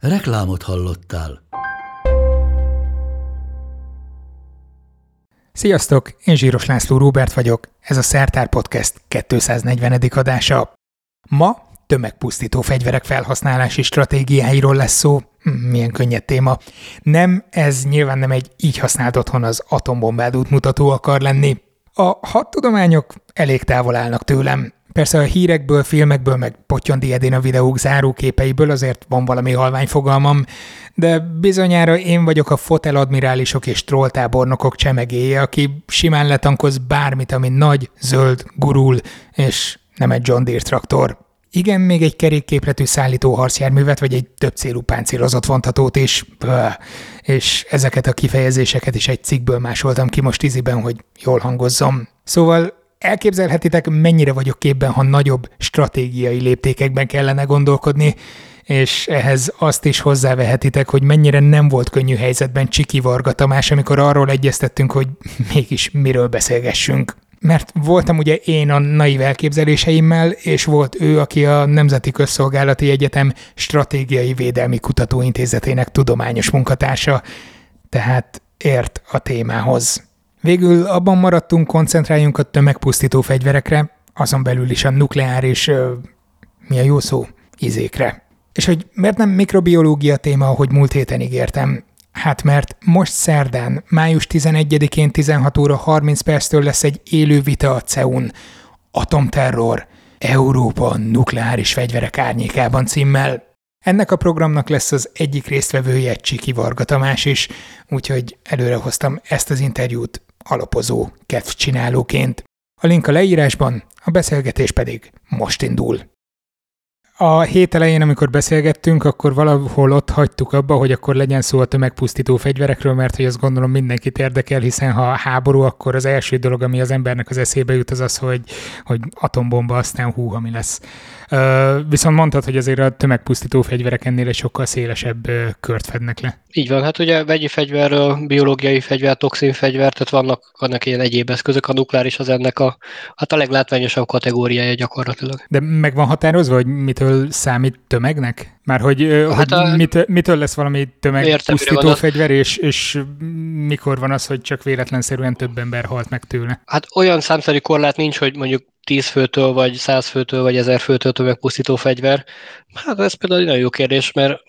Reklámot hallottál. Sziasztok, én Zsíros László Róbert vagyok, ez a Szertár Podcast 240. adása. Ma tömegpusztító fegyverek felhasználási stratégiáiról lesz szó. Hm, milyen könnyed téma. Nem, ez nyilván nem egy így használt otthon az atombombád útmutató akar lenni. A hadtudományok elég távol állnak tőlem, Persze a hírekből, filmekből, meg Potyondi Edén a videók záróképeiből azért van valami halvány fogalmam, de bizonyára én vagyok a foteladmirálisok és trolltábornokok csemegéje, aki simán letankoz bármit, ami nagy, zöld, gurul, és nem egy John Deere traktor. Igen, még egy kerékképletű szállító harcjárművet, vagy egy több célú páncélozott vontatót is. Böh. És ezeket a kifejezéseket is egy cikkből másoltam ki most iziben, hogy jól hangozzom. Szóval Elképzelhetitek, mennyire vagyok képben, ha nagyobb stratégiai léptékekben kellene gondolkodni, és ehhez azt is hozzávehetitek, hogy mennyire nem volt könnyű helyzetben Csiki Varga Tamás, amikor arról egyeztettünk, hogy mégis miről beszélgessünk. Mert voltam ugye én a naiv elképzeléseimmel, és volt ő, aki a Nemzeti Közszolgálati Egyetem Stratégiai Védelmi Kutatóintézetének tudományos munkatársa, tehát ért a témához. Végül abban maradtunk, koncentráljunk a tömegpusztító fegyverekre, azon belül is a nukleáris, ö, mi a jó szó, izékre. És hogy miért nem mikrobiológia téma, ahogy múlt héten ígértem? Hát mert most szerdán, május 11-én 16 óra 30 perctől lesz egy élő vita a CEUN. Atomterror, Európa nukleáris fegyverek árnyékában címmel. Ennek a programnak lesz az egyik résztvevője Csiki Varga Tamás is, úgyhogy előre hoztam ezt az interjút alapozó kedvcsinálóként. A link a leírásban, a beszélgetés pedig most indul. A hét elején, amikor beszélgettünk, akkor valahol ott hagytuk abba, hogy akkor legyen szó a tömegpusztító fegyverekről, mert hogy azt gondolom mindenkit érdekel, hiszen ha háború, akkor az első dolog, ami az embernek az eszébe jut, az az, hogy, hogy atombomba, aztán hú, ami lesz. Viszont mondtad, hogy azért a tömegpusztító fegyverek ennél egy sokkal szélesebb kört fednek le. Így van, hát ugye vegyi fegyverről, biológiai fegyver, toxin fegyver, tehát vannak annak ilyen egyéb eszközök, a nukleáris az ennek a, hát a leglátványosabb kategóriája gyakorlatilag. De meg van határozva, hogy mitől számít tömegnek? Már hogy, hát hogy a... mitől, mitől lesz valami tömegpusztító fegyver, és, és mikor van az, hogy csak véletlenszerűen több ember halt meg tőle? Hát olyan számszerű korlát nincs, hogy mondjuk 10 főtől, vagy 100 főtől, vagy 1000 főtől tömegpusztító fegyver? Hát ez például egy nagyon jó kérdés, mert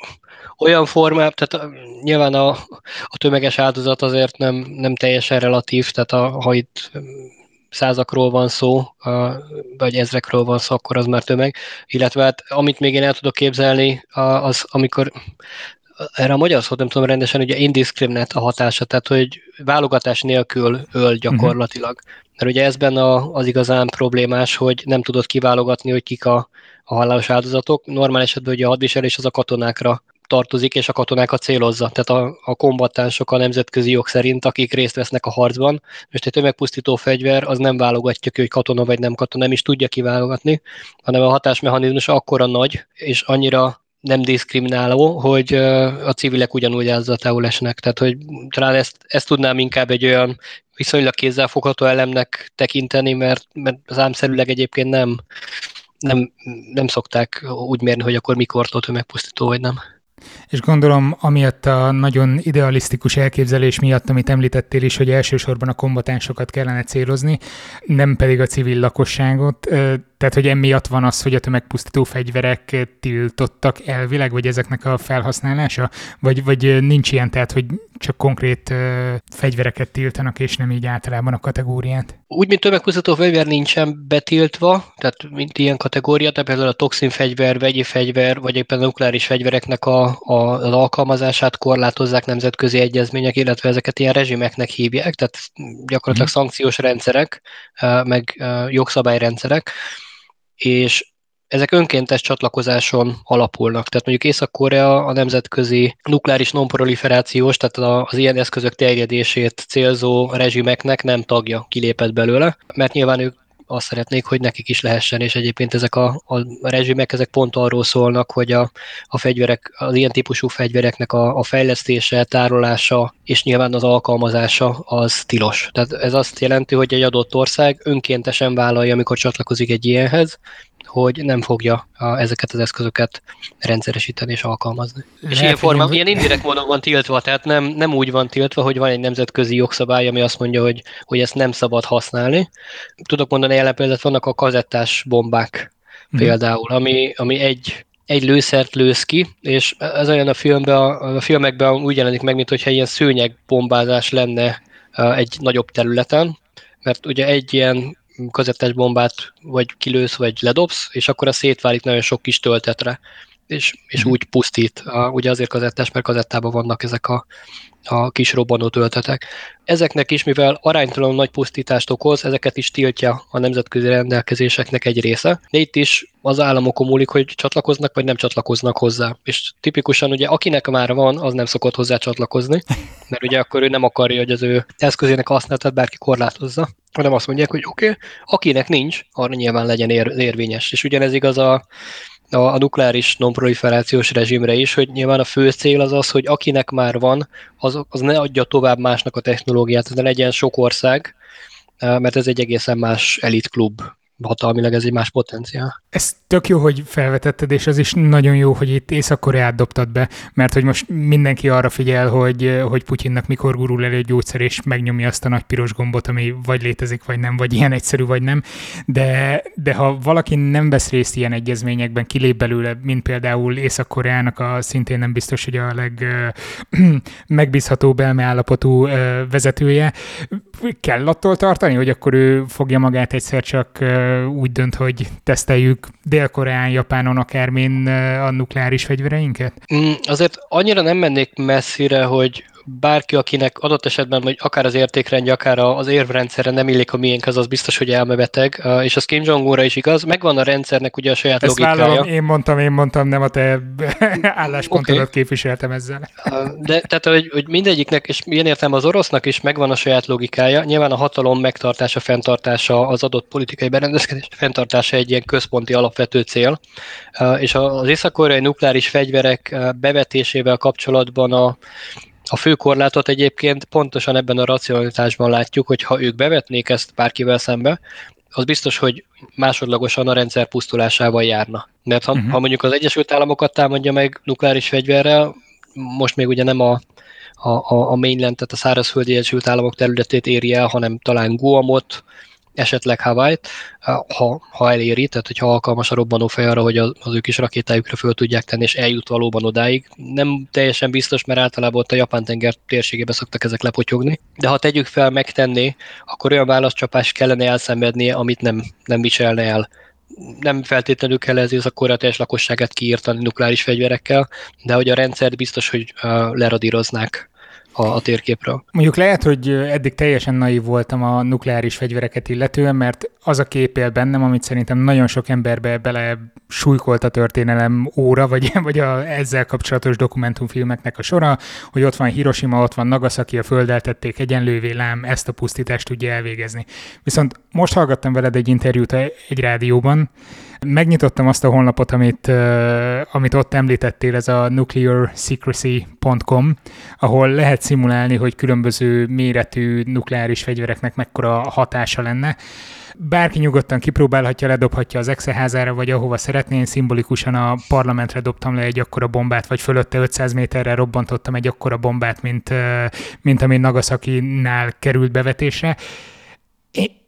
olyan formában, tehát nyilván a, a tömeges áldozat azért nem, nem teljesen relatív, tehát a, ha itt százakról van szó, vagy ezrekről van szó, akkor az már tömeg. Illetve hát, amit még én el tudok képzelni, az amikor erre a magyar szót nem tudom rendesen, ugye indiscriminate a hatása, tehát hogy válogatás nélkül öl gyakorlatilag. Uh-huh. Mert ugye ez benne az igazán problémás, hogy nem tudod kiválogatni, hogy kik a, a halálos áldozatok. Normál esetben ugye a hadviselés az a katonákra tartozik, és a katonákat célozza. Tehát a, a kombatánsok a nemzetközi jog szerint, akik részt vesznek a harcban. Most egy tömegpusztító fegyver az nem válogatja ki, hogy katona vagy nem katona, nem is tudja kiválogatni, hanem a hatásmechanizmus akkora nagy, és annyira nem diszkrimináló, hogy a civilek ugyanúgy áldozatául esnek. Tehát, hogy talán ezt, ezt tudnám inkább egy olyan viszonylag kézzelfogható elemnek tekinteni, mert, mert számszerűleg egyébként nem, nem, nem szokták úgy mérni, hogy akkor mikor tömegpusztító vagy nem. És gondolom, amiatt a nagyon idealisztikus elképzelés miatt, amit említettél is, hogy elsősorban a kombatánsokat kellene célozni, nem pedig a civil lakosságot, tehát, hogy emiatt van az, hogy a tömegpusztító fegyverek tiltottak elvileg, vagy ezeknek a felhasználása? Vagy, vagy nincs ilyen, tehát, hogy csak konkrét uh, fegyvereket tiltanak, és nem így általában a kategóriát? Úgy, mint tömegpusztító fegyver nincsen betiltva, tehát mint ilyen kategória, de például a toxinfegyver, vegyi fegyver, vagy éppen a nukleáris fegyvereknek a, a, az alkalmazását korlátozzák nemzetközi egyezmények, illetve ezeket ilyen rezsimeknek hívják, tehát gyakorlatilag mm. szankciós rendszerek, meg jogszabályrendszerek és ezek önkéntes csatlakozáson alapulnak. Tehát mondjuk Észak-Korea a nemzetközi nukleáris nonproliferációs, tehát az ilyen eszközök terjedését célzó rezsimeknek nem tagja, kilépett belőle, mert nyilván ők azt szeretnék, hogy nekik is lehessen, és egyébként ezek a, a rezsimek, ezek pont arról szólnak, hogy a, a fegyverek, az ilyen típusú fegyvereknek a, a fejlesztése, tárolása és nyilván az alkalmazása az tilos. Tehát ez azt jelenti, hogy egy adott ország önkéntesen vállalja, amikor csatlakozik egy ilyenhez, hogy nem fogja a, ezeket az eszközöket rendszeresíteni és alkalmazni. Lehet, és ilyen formában, ilyen indirekt módon van tiltva, tehát nem, nem úgy van tiltva, hogy van egy nemzetközi jogszabály, ami azt mondja, hogy, hogy ezt nem szabad használni. Tudok mondani jelen példát, vannak a kazettás bombák hmm. például, ami, ami egy egy lőszert lősz ki, és ez olyan a, filmben, a, a filmekben úgy jelenik meg, mintha ilyen szőnyegbombázás lenne egy nagyobb területen, mert ugye egy ilyen kazettás bombát vagy kilősz, vagy ledobsz, és akkor a szétválik nagyon sok kis töltetre, és, és mhm. úgy pusztít. Ugye azért kazettás, mert kazettában vannak ezek a, a kis robbanó töltetek. Ezeknek is, mivel aránytalanul nagy pusztítást okoz, ezeket is tiltja a nemzetközi rendelkezéseknek egy része. De itt is az államokon múlik, hogy csatlakoznak, vagy nem csatlakoznak hozzá. És tipikusan ugye akinek már van, az nem szokott hozzá csatlakozni, mert ugye akkor ő nem akarja, hogy az ő eszközének használatát bárki korlátozza, hanem azt mondják, hogy oké, okay, akinek nincs, arra nyilván legyen ér, érvényes. És ugyanez igaz a a, a nukleáris nonproliferációs rezsimre is, hogy nyilván a fő cél az az, hogy akinek már van, az, az ne adja tovább másnak a technológiát, de legyen sok ország, mert ez egy egészen más elitklub hatalmilag ez egy más potenciál. Ez tök jó, hogy felvetetted, és az is nagyon jó, hogy itt Észak-Koreát dobtad be, mert hogy most mindenki arra figyel, hogy, hogy Putyinnak mikor gurul elő gyógyszer, és megnyomja azt a nagy piros gombot, ami vagy létezik, vagy nem, vagy ilyen egyszerű, vagy nem. De, de ha valaki nem vesz részt ilyen egyezményekben, kilép belőle, mint például Észak-Koreának a szintén nem biztos, hogy a leg megbízhatóbb elmeállapotú vezetője, kell attól tartani, hogy akkor ő fogja magát egyszer csak úgy dönt, hogy teszteljük Dél-Koreán, Japánon, akármin a nukleáris fegyvereinket? Mm, azért annyira nem mennék messzire, hogy bárki, akinek adott esetben, vagy akár az értékrendje, akár az érvrendszerre nem illik a miénk, az az biztos, hogy elmebeteg, és az Kim jong is igaz. Megvan a rendszernek ugye a saját Ezt logikája. Vállalom, én mondtam, én mondtam, nem a te álláspontodat okay. képviseltem ezzel. De tehát, hogy, hogy mindegyiknek, és ilyen értem az orosznak is megvan a saját logikája. Nyilván a hatalom megtartása, fenntartása, az adott politikai berendezkedés fenntartása egy ilyen központi alapvető cél. És az észak nukleáris fegyverek bevetésével kapcsolatban a a fő korlátot egyébként pontosan ebben a racionalitásban látjuk, hogy ha ők bevetnék ezt bárkivel szembe, az biztos, hogy másodlagosan a rendszer pusztulásával járna. Mert ha, uh-huh. ha mondjuk az Egyesült Államokat támadja meg nukleáris fegyverrel, most még ugye nem a, a, a mainland, tehát a szárazföldi Egyesült Államok területét éri el, hanem talán Guamot, esetleg Hawaii-t, ha, ha eléri, tehát hogyha alkalmas a robbanófej arra, hogy az, az ő kis rakétájukra föl tudják tenni, és eljut valóban odáig. Nem teljesen biztos, mert általában ott a Japán-tenger térségében szoktak ezek lepotyogni, de ha tegyük fel megtenni, akkor olyan válaszcsapás kellene elszenvednie, amit nem, nem viselne el. Nem feltétlenül kell ez a korra teljes lakosságát kiírtani nukleáris fegyverekkel, de hogy a rendszert biztos, hogy uh, leradíroznák a, a térképről. Mondjuk lehet, hogy eddig teljesen naív voltam a nukleáris fegyvereket illetően, mert az a kép él bennem, amit szerintem nagyon sok emberbe bele súlykolt a történelem óra, vagy, vagy a ezzel kapcsolatos dokumentumfilmeknek a sora, hogy ott van Hiroshima, ott van Nagasaki, a földdel tették egyenlővé, lám ezt a pusztítást tudja elvégezni. Viszont most hallgattam veled egy interjút egy rádióban, Megnyitottam azt a honlapot, amit, amit ott említettél, ez a nuclearsecrecy.com, ahol lehet szimulálni, hogy különböző méretű nukleáris fegyvereknek mekkora hatása lenne. Bárki nyugodtan kipróbálhatja, ledobhatja az exeházára, vagy ahova szeretné. Én szimbolikusan a parlamentre dobtam le egy akkora bombát, vagy fölötte 500 méterre robbantottam egy akkora bombát, mint, mint ami Nagasaki-nál került bevetésre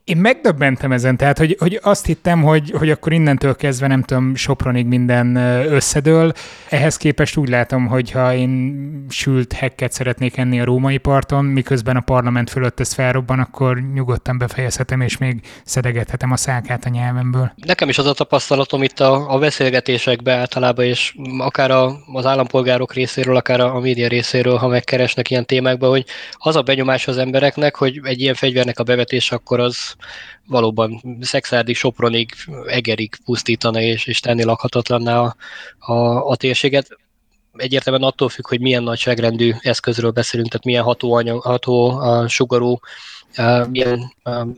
én megdöbbentem ezen, tehát hogy, hogy azt hittem, hogy, hogy akkor innentől kezdve nem tudom, Sopronig minden összedől. Ehhez képest úgy látom, hogy ha én sült hekket szeretnék enni a római parton, miközben a parlament fölött ez felrobban, akkor nyugodtan befejezhetem, és még szedegethetem a szákát a nyelvemből. Nekem is az a tapasztalatom itt a, a beszélgetésekben általában, és akár a, az állampolgárok részéről, akár a, a média részéről, ha megkeresnek ilyen témákba, hogy az a benyomás az embereknek, hogy egy ilyen fegyvernek a bevetés akkor az valóban Szexárdig, Sopronig, Egerig pusztítana és, és tenni lakhatatlanná a, a, a térséget egyértelműen attól függ, hogy milyen nagyságrendű eszközről beszélünk, tehát milyen hatóanyag, ható a sugarú, milyen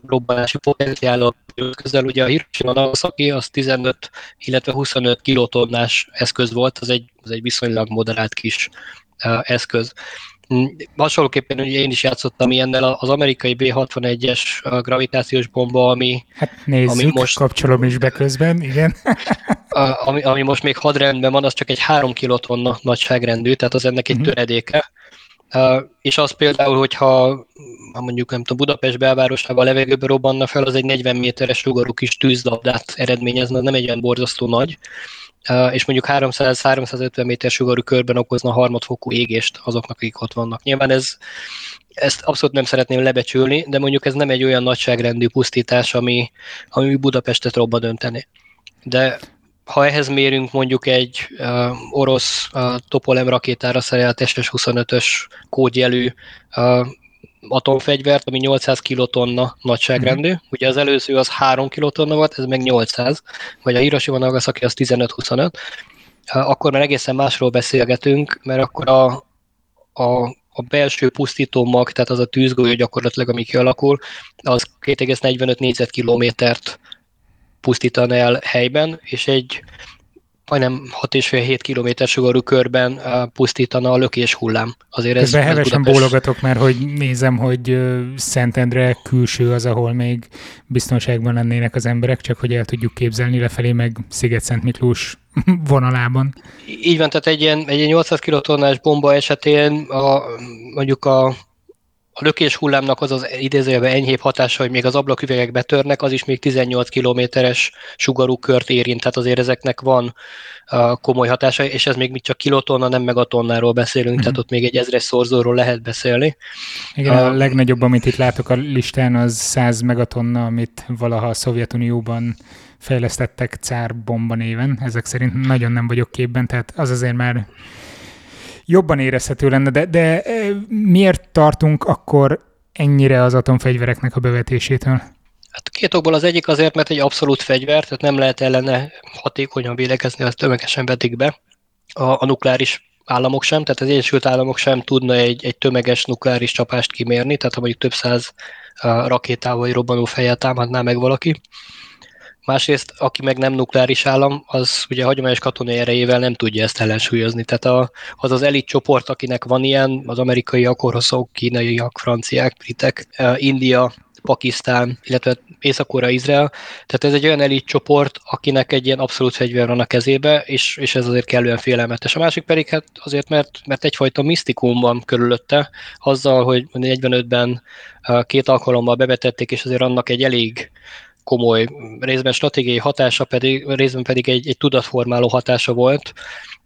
robbanási potenciál közel. Ugye a Hiroshima Nagasaki az 15, illetve 25 kilotonnás eszköz volt, az egy, az egy viszonylag moderált kis eszköz. Mm, hasonlóképpen ugye én is játszottam ilyennel, az amerikai B-61-es gravitációs bomba, ami... Hát nézzük, ami most, kapcsolom is be közben, igen. ami, ami most még hadrendben van, az csak egy 3 kilotonna nagyságrendű, tehát az ennek egy uh-huh. töredéke. Uh, és az például, hogyha ha mondjuk nem tudom, Budapest belvárosában a levegőbe robbanna fel, az egy 40 méteres sugarú kis tűzlabdát eredményezne, nem egy olyan borzasztó nagy és mondjuk 300-350 méter sugarú körben okozna harmadfokú égést azoknak, akik ott vannak. Nyilván ez, ezt abszolút nem szeretném lebecsülni, de mondjuk ez nem egy olyan nagyságrendű pusztítás, ami, ami Budapestet robba dönteni. De ha ehhez mérünk mondjuk egy uh, orosz uh, Topolem rakétára szerelt SS-25-ös kódjelű uh, atomfegyvert, ami 800 kilotonna nagyságrendű. Mm. Ugye az előző az 3 kilotonna volt, ez meg 800, vagy a Hiroshima Nagasaki az 15-25. Akkor már egészen másról beszélgetünk, mert akkor a, a, a belső pusztító mag, tehát az a tűzgolyó gyakorlatilag, ami kialakul, az 2,45 négyzetkilométert pusztítan el helyben, és egy majdnem 6,5-7 km sugarú körben pusztítana a lökés hullám. Azért ez, hevesen Budapest... bólogatok, mert hogy nézem, hogy Szentendre külső az, ahol még biztonságban lennének az emberek, csak hogy el tudjuk képzelni lefelé, meg Sziget-Szent Miklós vonalában. Így van, tehát egy ilyen, egy ilyen 800 kilotonnás bomba esetén a, mondjuk a a lökés hullámnak az az idézőjelben enyhébb hatása, hogy még az ablaküvegek betörnek, az is még 18 kilométeres sugarú kört érint, tehát azért ezeknek van uh, komoly hatása, és ez még mit csak kilotonna, nem megatonnáról beszélünk, mm-hmm. tehát ott még egy ezres szorzóról lehet beszélni. Igen, uh, a legnagyobb, amit itt látok a listán, az 100 megatonna, amit valaha a Szovjetunióban fejlesztettek cár bomba néven. Ezek szerint nagyon nem vagyok képben, tehát az azért már jobban érezhető lenne, de, de miért tartunk akkor ennyire az atomfegyvereknek a bevetésétől? Hát két okból az egyik azért, mert egy abszolút fegyver, tehát nem lehet ellene hatékonyan védekezni, azt tömegesen vetik be. A, a nukleáris államok sem, tehát az Egyesült Államok sem tudna egy, egy tömeges nukleáris csapást kimérni, tehát ha mondjuk több száz rakétával vagy robbanó fejjel támadná meg valaki. Másrészt, aki meg nem nukleáris állam, az ugye hagyományos katonai erejével nem tudja ezt ellensúlyozni. Tehát a, az az elit csoport, akinek van ilyen, az amerikaiak, oroszok, kínaiak, franciák, britek, eh, India, Pakisztán, illetve Észak-Korea, Izrael. Tehát ez egy olyan elit csoport, akinek egy ilyen abszolút fegyver van a kezébe, és, és ez azért kellően félelmetes. A másik pedig hát azért, mert, mert egyfajta misztikum van körülötte, azzal, hogy 45-ben eh, két alkalommal bevetették, és azért annak egy elég komoly részben stratégiai hatása, pedig, részben pedig egy, egy tudatformáló hatása volt,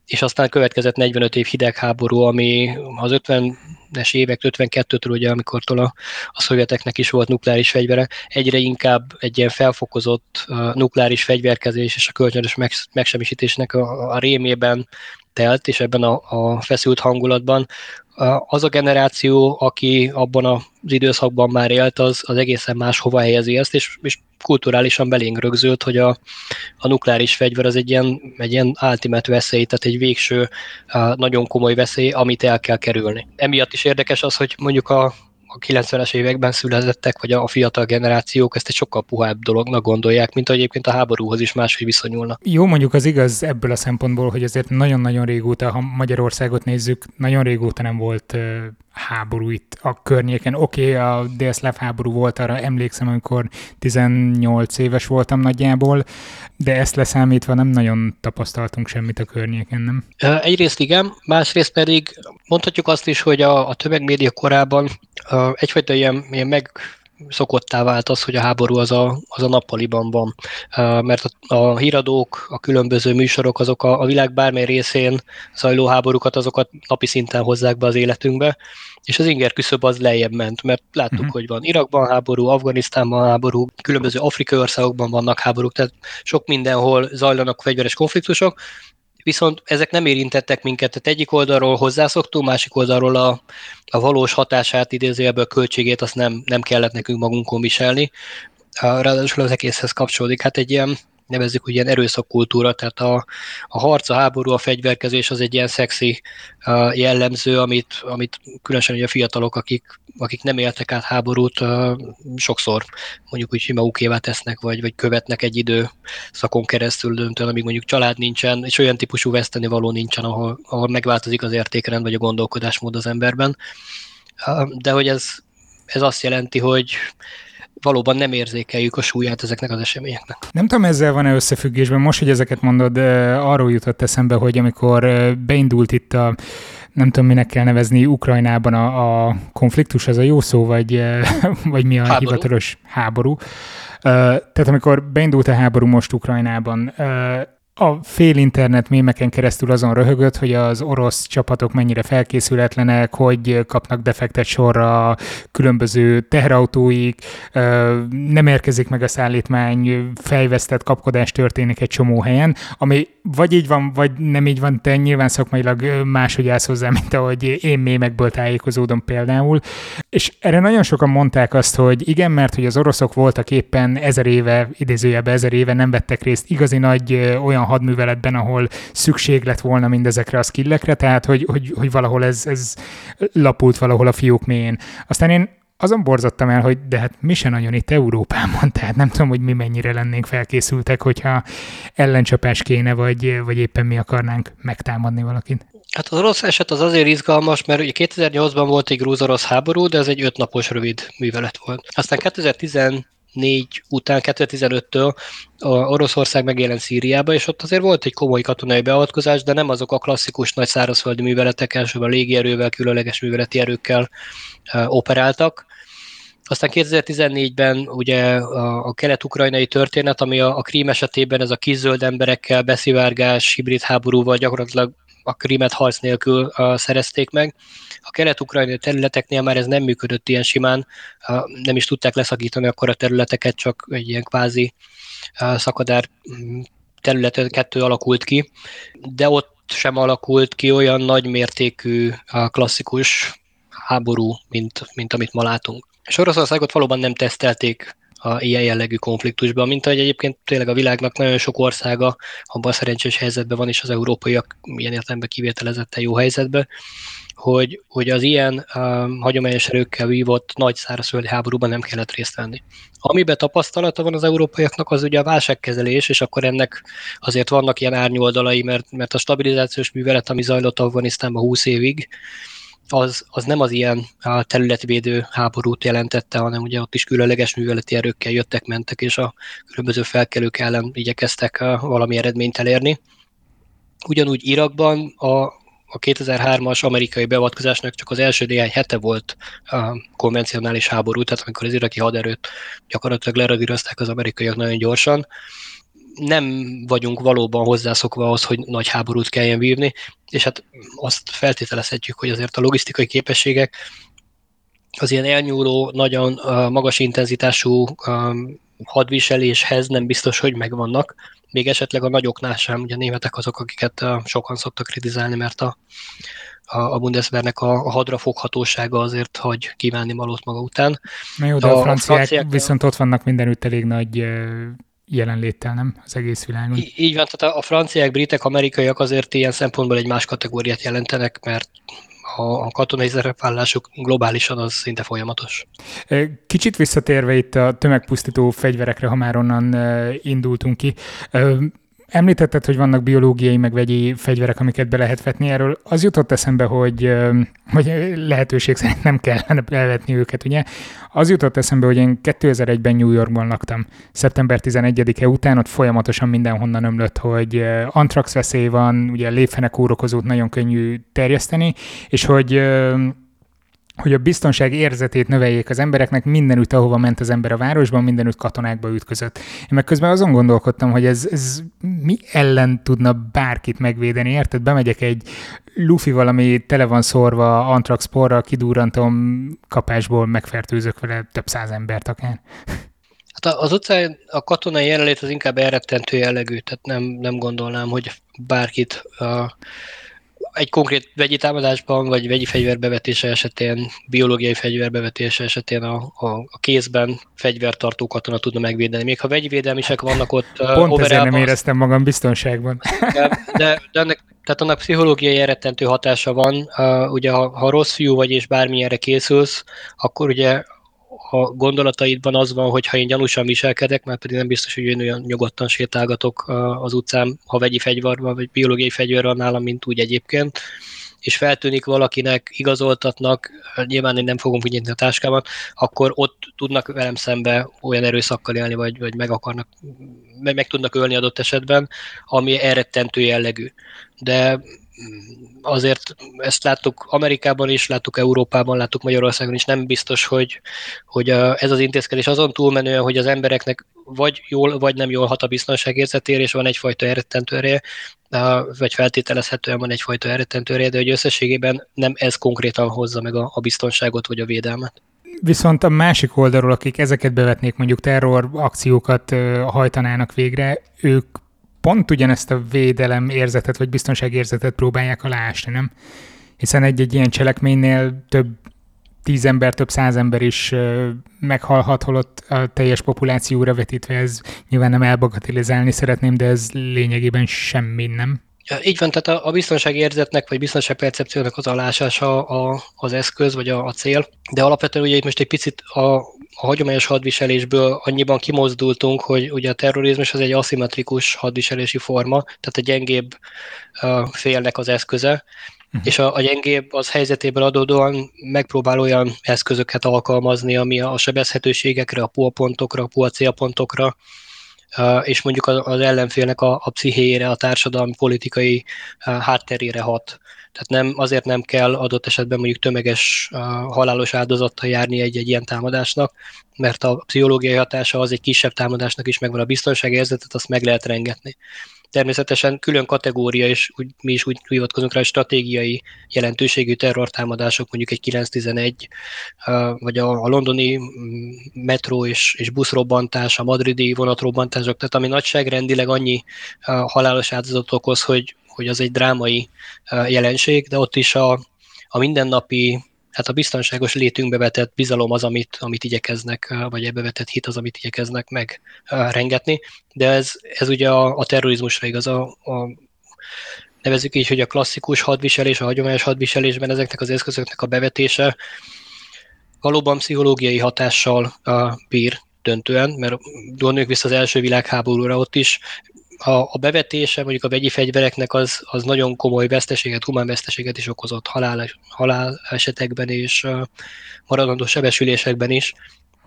és aztán következett 45 év hidegháború, ami az 50-es évek, 52-től ugye, amikor a, a szovjeteknek is volt nukleáris fegyvere, egyre inkább egy ilyen felfokozott uh, nukleáris fegyverkezés és a kölcsönös meg, megsemmisítésnek a, a rémében telt, és ebben a, a feszült hangulatban az a generáció, aki abban az időszakban már élt, az, az egészen más hova helyezi ezt, és, és kulturálisan belénk rögzült, hogy a, a nukleáris fegyver az egy ilyen, egy ilyen ultimate veszély, tehát egy végső, nagyon komoly veszély, amit el kell kerülni. Emiatt is érdekes az, hogy mondjuk a, a 90-es években születettek, vagy a fiatal generációk ezt egy sokkal puhább dolognak gondolják, mint egyébként a háborúhoz is máshogy viszonyulnak. Jó, mondjuk az igaz ebből a szempontból, hogy azért nagyon-nagyon régóta, ha Magyarországot nézzük, nagyon régóta nem volt háború itt a környéken. Oké, okay, a délszláv háború volt, arra emlékszem, amikor 18 éves voltam nagyjából, de ezt leszámítva nem nagyon tapasztaltunk semmit a környéken, nem? Egyrészt igen, másrészt pedig mondhatjuk azt is, hogy a, a tömegmédia korában egyfajta ilyen, ilyen meg szokottá vált az, hogy a háború az a, az a nappaliban van. Mert a, a híradók, a különböző műsorok, azok a, a világ bármely részén zajló háborúkat, azokat napi szinten hozzák be az életünkbe, és az inger küszöb az lejjebb ment, mert láttuk, uh-huh. hogy van Irakban háború, Afganisztánban háború, különböző afrikai országokban vannak háborúk, tehát sok mindenhol zajlanak fegyveres konfliktusok, viszont ezek nem érintettek minket, tehát egyik oldalról hozzászoktunk, másik oldalról a, a valós hatását, idézőjelből költségét azt nem, nem kellett nekünk magunkon viselni. ráadásul az egészhez kapcsolódik. Hát egy ilyen nevezzük úgy ilyen erőszakkultúra, tehát a, a harc, a háború, a fegyverkezés az egy ilyen szexi jellemző, amit, amit különösen ugye a fiatalok, akik, akik nem éltek át háborút, sokszor mondjuk úgy magukévá tesznek, vagy, vagy követnek egy idő szakon keresztül döntően, amíg mondjuk család nincsen, és olyan típusú veszteni való nincsen, ahol, ahol megváltozik az értékrend, vagy a gondolkodásmód az emberben. De hogy ez, ez azt jelenti, hogy valóban nem érzékeljük a súlyát ezeknek az eseményeknek. Nem tudom, ezzel van-e összefüggésben. Most, hogy ezeket mondod, arról jutott eszembe, hogy amikor beindult itt a nem tudom, minek kell nevezni Ukrajnában a, a konfliktus, az a jó szó, vagy, vagy mi a háború. hivatalos háború. Tehát amikor beindult a háború most Ukrajnában, a fél internet mémeken keresztül azon röhögött, hogy az orosz csapatok mennyire felkészületlenek, hogy kapnak defektet sorra különböző teherautóik, nem érkezik meg a szállítmány, fejvesztett kapkodás történik egy csomó helyen, ami vagy így van, vagy nem így van, te nyilván szakmailag máshogy állsz hozzá, mint ahogy én mémekből tájékozódom például. És erre nagyon sokan mondták azt, hogy igen, mert hogy az oroszok voltak éppen ezer éve, idézőjelben ezer éve nem vettek részt igazi nagy olyan hadműveletben, ahol szükség lett volna mindezekre a skillekre, tehát hogy, hogy, hogy valahol ez, ez lapult valahol a fiúk mélyén. Aztán én azon borzottam el, hogy de hát mi se nagyon itt Európában, tehát nem tudom, hogy mi mennyire lennénk felkészültek, hogyha ellencsapás kéne, vagy, vagy éppen mi akarnánk megtámadni valakit. Hát az orosz eset az azért izgalmas, mert ugye 2008-ban volt egy grúz-orosz háború, de ez egy ötnapos rövid művelet volt. Aztán 2014 után, 2015-től a Oroszország megjelent Szíriába, és ott azért volt egy komoly katonai beavatkozás, de nem azok a klasszikus nagy szárazföldi műveletek, elsősorban légierővel, különleges műveleti erőkkel operáltak, aztán 2014-ben ugye a, a kelet-ukrajnai történet, ami a, a krím esetében ez a kiszöld emberekkel, beszivárgás, hibrid háborúval gyakorlatilag a krímet harc nélkül szerezték meg. A kelet-ukrajnai területeknél már ez nem működött ilyen simán, nem is tudták leszakítani akkor a területeket, csak egy ilyen kvázi szakadár mm, terület kettő alakult ki, de ott sem alakult ki olyan nagy mértékű klasszikus háború, mint, mint amit ma látunk. És Oroszországot valóban nem tesztelték a ilyen jellegű konfliktusban, mint ahogy egyébként tényleg a világnak nagyon sok országa abban szerencsés helyzetben van, és az európaiak ilyen értelemben kivételezetten jó helyzetben, hogy, hogy az ilyen um, hagyományos erőkkel vívott nagy szárazföldi háborúban nem kellett részt venni. Amiben tapasztalata van az európaiaknak, az ugye a válságkezelés, és akkor ennek azért vannak ilyen árnyoldalai, mert, mert a stabilizációs művelet, ami zajlott Afganisztánban 20 évig, az, az nem az ilyen területvédő háborút jelentette, hanem ugye ott is különleges műveleti erőkkel jöttek, mentek, és a különböző felkelők ellen igyekeztek valami eredményt elérni. Ugyanúgy Irakban a, a 2003-as amerikai beavatkozásnak csak az első néhány hete volt a konvencionális háború, tehát amikor az iraki haderőt gyakorlatilag leradírozták az amerikaiak nagyon gyorsan, nem vagyunk valóban hozzászokva ahhoz, hogy nagy háborút kelljen vívni, és hát azt feltételezhetjük, hogy azért a logisztikai képességek az ilyen elnyúló, nagyon magas intenzitású hadviseléshez nem biztos, hogy megvannak. Még esetleg a nagyoknál sem, ugye a németek azok, akiket sokan szoktak kritizálni, mert a, a Bundeswehrnek a, a hadrafoghatósága azért hagy kívánni valót maga után. Na jó, de a, a franciák, a franciák viszont ott vannak mindenütt elég nagy jelenléttel, nem? Az egész világon. Í- így van, tehát a franciák, britek, amerikaiak azért ilyen szempontból egy más kategóriát jelentenek, mert a, a katonai szerepvállásuk globálisan az szinte folyamatos. Kicsit visszatérve itt a tömegpusztító fegyverekre, ha már onnan indultunk ki, Említetted, hogy vannak biológiai meg vegyi fegyverek, amiket be lehet vetni. Erről az jutott eszembe, hogy, hogy lehetőség szerint nem kellene elvetni őket, ugye? Az jutott eszembe, hogy én 2001-ben New Yorkban laktam. Szeptember 11-e után ott folyamatosan mindenhonnan ömlött, hogy antrax veszély van, ugye lépfenek órokozót nagyon könnyű terjeszteni, és hogy hogy a biztonság érzetét növeljék az embereknek mindenütt, ahova ment az ember a városban, mindenütt katonákba ütközött. Én meg közben azon gondolkodtam, hogy ez, ez mi ellen tudna bárkit megvédeni, érted? Bemegyek egy lufi valami tele van szórva antrax porral, kidúrantom kapásból, megfertőzök vele több száz embert akár. Hát az utcán a katonai jelenlét az inkább elrettentő jellegű, tehát nem, nem gondolnám, hogy bárkit uh, egy konkrét vegyi támadásban, vagy vegyi fegyverbevetése esetén, biológiai fegyverbevetése esetén a, a, a kézben fegyvertartó katona tudna megvédeni. Még ha vegyvédelmisek vannak ott... Pont ezért nem éreztem magam biztonságban. De, de, de ennek, tehát annak pszichológiai eredtentő hatása van. Uh, ugye ha, ha rossz fiú vagy és bármilyenre készülsz, akkor ugye a gondolataidban az van, hogy ha én gyanúsan viselkedek, mert pedig nem biztos, hogy én olyan nyugodtan sétálgatok az utcán, ha vegyi fegyver vagy biológiai fegyver van nálam, mint úgy egyébként, és feltűnik valakinek, igazoltatnak, nyilván én nem fogom kinyitni a táskában, akkor ott tudnak velem szembe olyan erőszakkal élni, vagy, vagy meg akarnak, meg, meg tudnak ölni adott esetben, ami elrettentő jellegű. De azért ezt láttuk Amerikában is, láttuk Európában, láttuk Magyarországon is, nem biztos, hogy, hogy ez az intézkedés azon túlmenően, hogy az embereknek vagy jól, vagy nem jól hat a biztonságérzetére, és van egyfajta elrettentő ereje, vagy feltételezhetően van egyfajta elrettentő ereje, de hogy összességében nem ez konkrétan hozza meg a, a biztonságot vagy a védelmet. Viszont a másik oldalról, akik ezeket bevetnék, mondjuk terror akciókat hajtanának végre, ők pont ugyanezt a védelem érzetet, vagy biztonságérzetet próbálják aláásni, nem? Hiszen egy-egy ilyen cselekménynél több tíz ember, több száz ember is meghalhat, holott a teljes populációra vetítve ez nyilván nem elbagatilizálni szeretném, de ez lényegében semmi, nem? Így van, tehát a, a biztonságérzetnek vagy biztonságpercepciónak az alásása a, az eszköz vagy a, a cél, de alapvetően ugye itt most egy picit a, a hagyományos hadviselésből annyiban kimozdultunk, hogy ugye a terrorizmus az egy aszimmetrikus hadviselési forma, tehát a gyengébb uh, félnek az eszköze, uh-huh. és a, a gyengébb az helyzetéből adódóan megpróbál olyan eszközöket alkalmazni, ami a sebezhetőségekre, a puapontokra, a pua célpontokra, és mondjuk az ellenfélnek a, a pszichéjére, a társadalmi, politikai hátterére hat. Tehát nem, azért nem kell adott esetben mondjuk tömeges halálos áldozattal járni egy-egy ilyen támadásnak, mert a pszichológiai hatása az egy kisebb támadásnak is megvan, a biztonságérzetet azt meg lehet rengetni. Természetesen külön kategória, és úgy, mi is úgy hivatkozunk rá, hogy stratégiai jelentőségű terrortámadások, mondjuk egy 911, vagy a, a londoni mm, metró és, és buszrobbantás, a madridi vonatrobbantások, tehát ami nagyságrendileg annyi halálos áldozatot okoz, hogy, hogy az egy drámai jelenség, de ott is a, a mindennapi hát a biztonságos létünkbe vetett bizalom az, amit, amit igyekeznek, vagy ebbe vetett hit az, amit igyekeznek meg rengetni, de ez, ez ugye a, a terrorizmusra igaz, a, a nevezük így, hogy a klasszikus hadviselés, a hagyományos hadviselésben ezeknek az eszközöknek a bevetése valóban pszichológiai hatással bír döntően, mert gondoljuk vissza az első világháborúra, ott is a, a bevetése mondjuk a vegyi fegyvereknek az, az nagyon komoly veszteséget, humán veszteséget is okozott halál, halál esetekben és maradandó sebesülésekben is,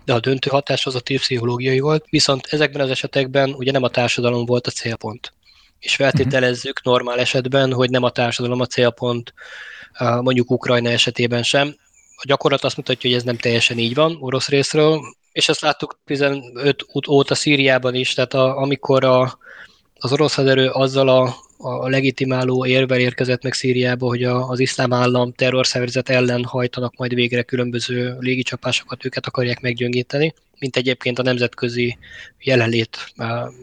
de a döntő hatás az a pszichológiai volt, viszont ezekben az esetekben ugye nem a társadalom volt a célpont. És feltételezzük normál esetben, hogy nem a társadalom a célpont, mondjuk Ukrajna esetében sem. A gyakorlat azt mutatja, hogy ez nem teljesen így van orosz részről, és ezt láttuk 15 óta Szíriában is, tehát a, amikor a, az orosz haderő azzal a, a legitimáló érvel érkezett meg Szíriába, hogy a, az iszlám állam terrorszervezet ellen hajtanak majd végre különböző légicsapásokat, őket akarják meggyöngíteni, mint egyébként a nemzetközi jelenlét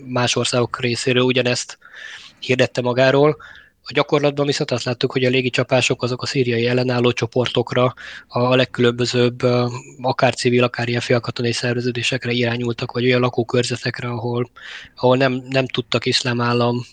más országok részéről ugyanezt hirdette magáról. A gyakorlatban viszont azt láttuk, hogy a légicsapások azok a szíriai ellenálló csoportokra, a legkülönbözőbb, akár civil, akár ilyen félkatonai szerveződésekre irányultak, vagy olyan lakókörzetekre, ahol, ahol nem, nem tudtak iszlám állam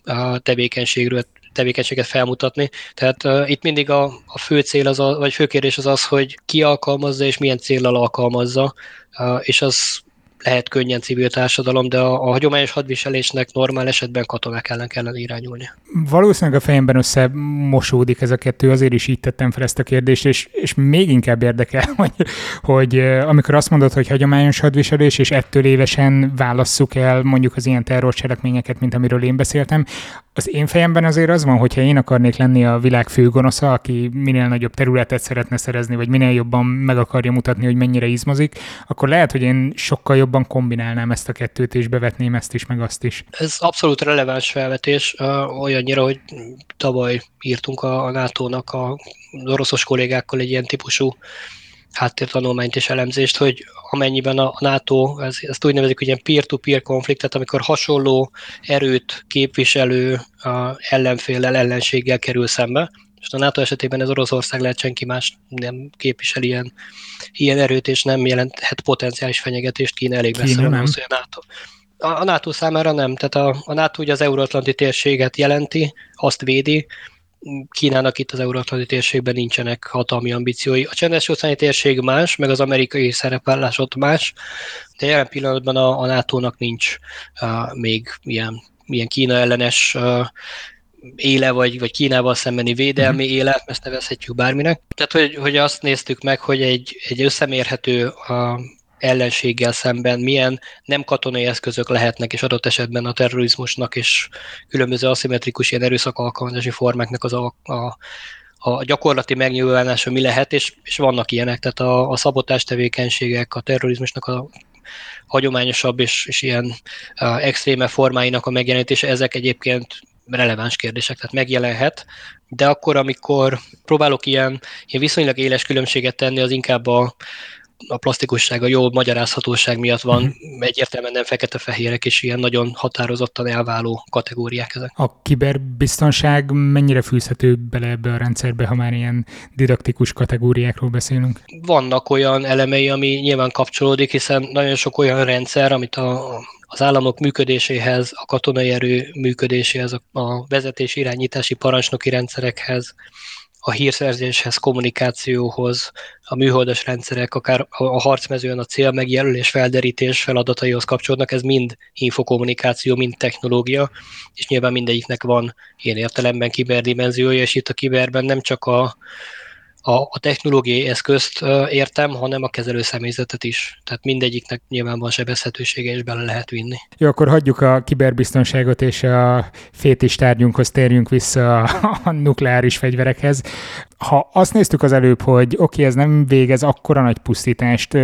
tevékenységről tevékenységet felmutatni. Tehát uh, itt mindig a, a fő cél, az a, vagy fő kérdés az az, hogy ki alkalmazza és milyen célral alkalmazza, uh, és az lehet könnyen civil társadalom, de a, a hagyományos hadviselésnek normál esetben katonák ellen kellene irányulni. Valószínűleg a fejemben összemosódik ez a kettő, azért is így tettem fel ezt a kérdést, és, és még inkább érdekel, hogy, hogy amikor azt mondod, hogy hagyományos hadviselés, és ettől évesen válasszuk el mondjuk az ilyen terrorcselekményeket, mint amiről én beszéltem, az én fejemben azért az van, hogyha én akarnék lenni a világ fő gonosza, aki minél nagyobb területet szeretne szerezni, vagy minél jobban meg akarja mutatni, hogy mennyire izmozik, akkor lehet, hogy én sokkal jobban kombinálnám ezt a kettőt, és bevetném ezt is, meg azt is. Ez abszolút releváns felvetés, olyannyira, hogy tavaly írtunk a NATO-nak a oroszos kollégákkal egy ilyen típusú háttértanulmányt és elemzést, hogy amennyiben a NATO, ez, ezt úgy nevezik, hogy ilyen peer-to-peer konflikt, tehát amikor hasonló erőt képviselő a ellenféllel, ellenséggel kerül szembe, És a NATO esetében ez Oroszország lehet, senki más nem képvisel ilyen, ilyen erőt, és nem jelenthet potenciális fenyegetést Kína elég messze van ahhoz, hogy a NATO. A, a NATO számára nem, tehát a, a NATO ugye az euróatlanti térséget jelenti, azt védi, Kínának itt az euróatlanti térségben nincsenek hatalmi ambíciói. A csendes óceáni térség más, meg az amerikai szerepállás ott más, de jelen pillanatban a, a NATO-nak nincs uh, még ilyen, ilyen Kína ellenes uh, éle, vagy, vagy Kínával szembeni védelmi mm. éle, ezt nevezhetjük bárminek. Tehát, hogy, hogy azt néztük meg, hogy egy, egy összemérhető uh, ellenséggel szemben milyen nem katonai eszközök lehetnek, és adott esetben a terrorizmusnak és különböző aszimmetrikus ilyen erőszak alkalmazási formáknak az a, a, a gyakorlati megnyilvánulása mi lehet, és, és vannak ilyenek, tehát a, a szabotás tevékenységek, a terrorizmusnak a hagyományosabb és, és ilyen extréme formáinak a megjelenítése, ezek egyébként releváns kérdések, tehát megjelenhet, de akkor, amikor próbálok ilyen, ilyen viszonylag éles különbséget tenni, az inkább a, a plastikusság, a jó magyarázhatóság miatt van, uh-huh. egyértelműen nem fekete-fehérek, és ilyen nagyon határozottan elváló kategóriák ezek. A kiberbiztonság mennyire fűzhető bele ebbe a rendszerbe, ha már ilyen didaktikus kategóriákról beszélünk? Vannak olyan elemei, ami nyilván kapcsolódik, hiszen nagyon sok olyan rendszer, amit a, az államok működéséhez, a katonai erő működéséhez, a vezetés irányítási parancsnoki rendszerekhez, a hírszerzéshez, kommunikációhoz, a műholdas rendszerek, akár a harcmezőn a cél megjelölés, felderítés feladataihoz kapcsolódnak, ez mind infokommunikáció, mind technológia, és nyilván mindegyiknek van ilyen értelemben kiberdimenziója, és itt a kiberben nem csak a, a, a technológiai eszközt értem, hanem a kezelő személyzetet is. Tehát mindegyiknek nyilván van sebezhetősége, és bele lehet vinni. Jó, akkor hagyjuk a kiberbiztonságot, és a fétis tárgyunkhoz térjünk vissza a, nukleáris fegyverekhez. Ha azt néztük az előbb, hogy oké, okay, ez nem végez akkora nagy pusztítást,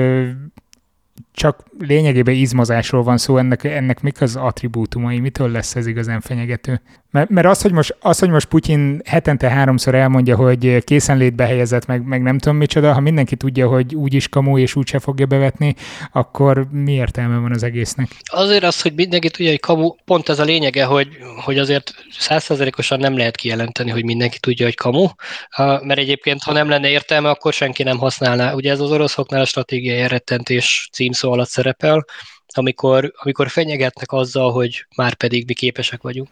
csak lényegében izmozásról van szó, ennek, ennek mik az attribútumai, mitől lesz ez igazán fenyegető? Mert, mert az, hogy most, az, hogy most Putyin hetente háromszor elmondja, hogy készenlétbe helyezett, meg, meg nem tudom micsoda, ha mindenki tudja, hogy úgy is kamú és úgyse fogja bevetni, akkor mi értelme van az egésznek? Azért az, hogy mindenki tudja, hogy kamu, pont ez a lényege, hogy, hogy azért százszerzelékosan nem lehet kijelenteni, hogy mindenki tudja, hogy kamu, mert egyébként, ha nem lenne értelme, akkor senki nem használná. Ugye ez az oroszoknál a stratégiai elrettentés címszó alatt szerepel, amikor, amikor fenyegetnek azzal, hogy már pedig mi képesek vagyunk.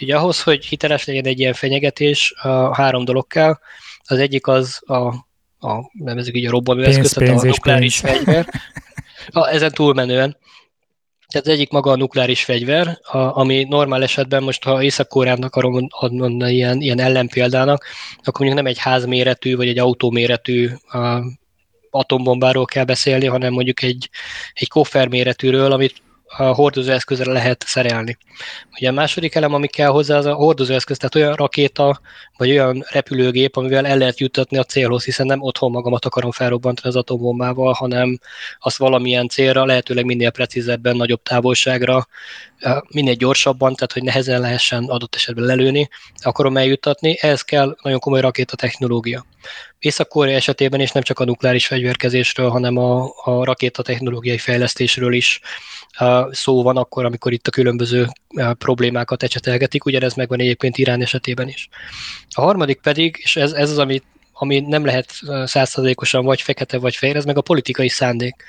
Ugye ahhoz, hogy hiteles legyen egy ilyen fenyegetés, a három dolog kell. Az egyik az a, a nevezük így a robbanóeszköz, tehát a nukleáris fegyver. A, ezen túlmenően. Tehát az egyik maga a nukleáris fegyver, a, ami normál esetben most, ha Észak-Koreának akarom adni ilyen, ilyen ellenpéldának, akkor mondjuk nem egy házméretű vagy egy autóméretű atombombáról kell beszélni, hanem mondjuk egy, egy kofferméretűről, amit a hordozóeszközre lehet szerelni. Ugye a második elem, ami kell hozzá, az a hordozóeszköz, tehát olyan rakéta, vagy olyan repülőgép, amivel el lehet juttatni a célhoz, hiszen nem otthon magamat akarom felrobbantani az atombombával, hanem azt valamilyen célra, lehetőleg minél precízebben, nagyobb távolságra, minél gyorsabban, tehát hogy nehezen lehessen adott esetben lelőni, akarom eljuttatni. Ehhez kell nagyon komoly rakéta technológia. Észak-Korea esetében is nem csak a nukleáris fegyverkezésről, hanem a, a rakéta technológiai fejlesztésről is szó van akkor, amikor itt a különböző problémákat ecsetelgetik, ugyanez megvan egyébként Irán esetében is. A harmadik pedig, és ez, ez az, ami, ami nem lehet százszerzékosan vagy fekete, vagy fehér, ez meg a politikai szándék.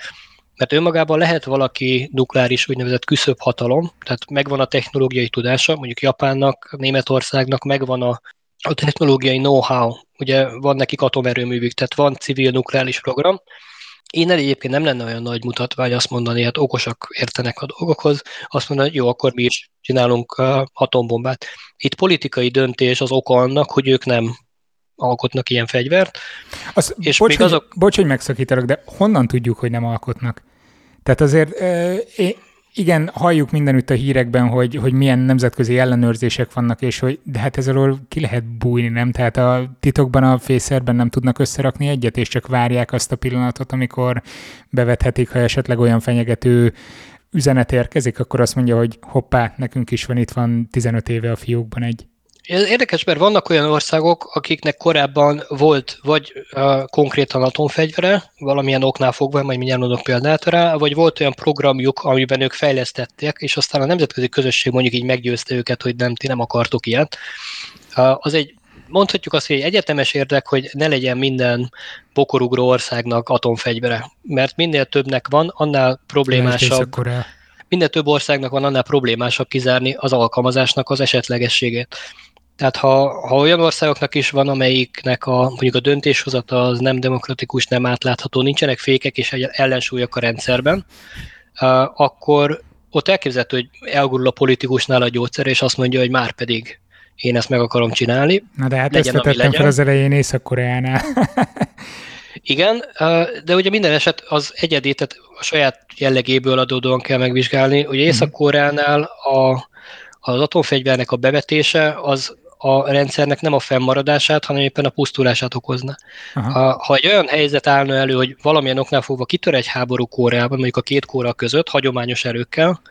Mert önmagában lehet valaki nukleáris úgynevezett küszöbb hatalom, tehát megvan a technológiai tudása, mondjuk Japánnak, Németországnak megvan a, a technológiai know-how, ugye van nekik atomerőművük, tehát van civil nukleáris program, én egyébként nem lenne olyan nagy mutatvány azt mondani, hát okosak értenek a dolgokhoz, azt mondani, hogy jó, akkor mi is csinálunk uh, atombombát. Itt politikai döntés az oka annak, hogy ők nem alkotnak ilyen fegyvert. Az, és bocs, még azok... bocs, hogy megszakítalak, de honnan tudjuk, hogy nem alkotnak? Tehát azért én, igen, halljuk mindenütt a hírekben, hogy, hogy milyen nemzetközi ellenőrzések vannak, és hogy de hát ezzel ki lehet bújni, nem? Tehát a titokban a fészerben nem tudnak összerakni egyet, és csak várják azt a pillanatot, amikor bevethetik, ha esetleg olyan fenyegető üzenet érkezik, akkor azt mondja, hogy hoppá, nekünk is van itt van 15 éve a fiókban egy. Érdekes, mert vannak olyan országok, akiknek korábban volt vagy uh, konkrétan atomfegyvere, valamilyen oknál fogva, majd mindjárt mondok példát rá, vagy volt olyan programjuk, amiben ők fejlesztették, és aztán a nemzetközi közösség mondjuk így meggyőzte őket, hogy nem, ti nem akartok ilyet. Uh, az egy mondhatjuk azt, hogy egy egyetemes érdek, hogy ne legyen minden bokorugró országnak atomfegyvere, mert minél többnek van, annál problémásabb, minél több országnak van, annál problémásabb kizárni az alkalmazásnak az esetlegességét. Tehát ha, ha olyan országoknak is van, amelyiknek a, mondjuk a döntéshozata az nem demokratikus, nem átlátható, nincsenek fékek és ellensúlyok a rendszerben, akkor ott elképzelhető, hogy elgurul a politikusnál a gyógyszer, és azt mondja, hogy már pedig én ezt meg akarom csinálni. Na de hát legyen, ezt vetettem fel az elején Észak-Koreánál. Igen, de ugye minden eset az egyedi, tehát a saját jellegéből adódóan kell megvizsgálni. Ugye mhm. Észak-Koreánál a, az atomfegyvernek a bevetése az a rendszernek nem a fennmaradását, hanem éppen a pusztulását okozna. Ha, ha egy olyan helyzet állna elő, hogy valamilyen oknál fogva kitör egy háború Koreában, mondjuk a két Korea között, hagyományos erőkkel,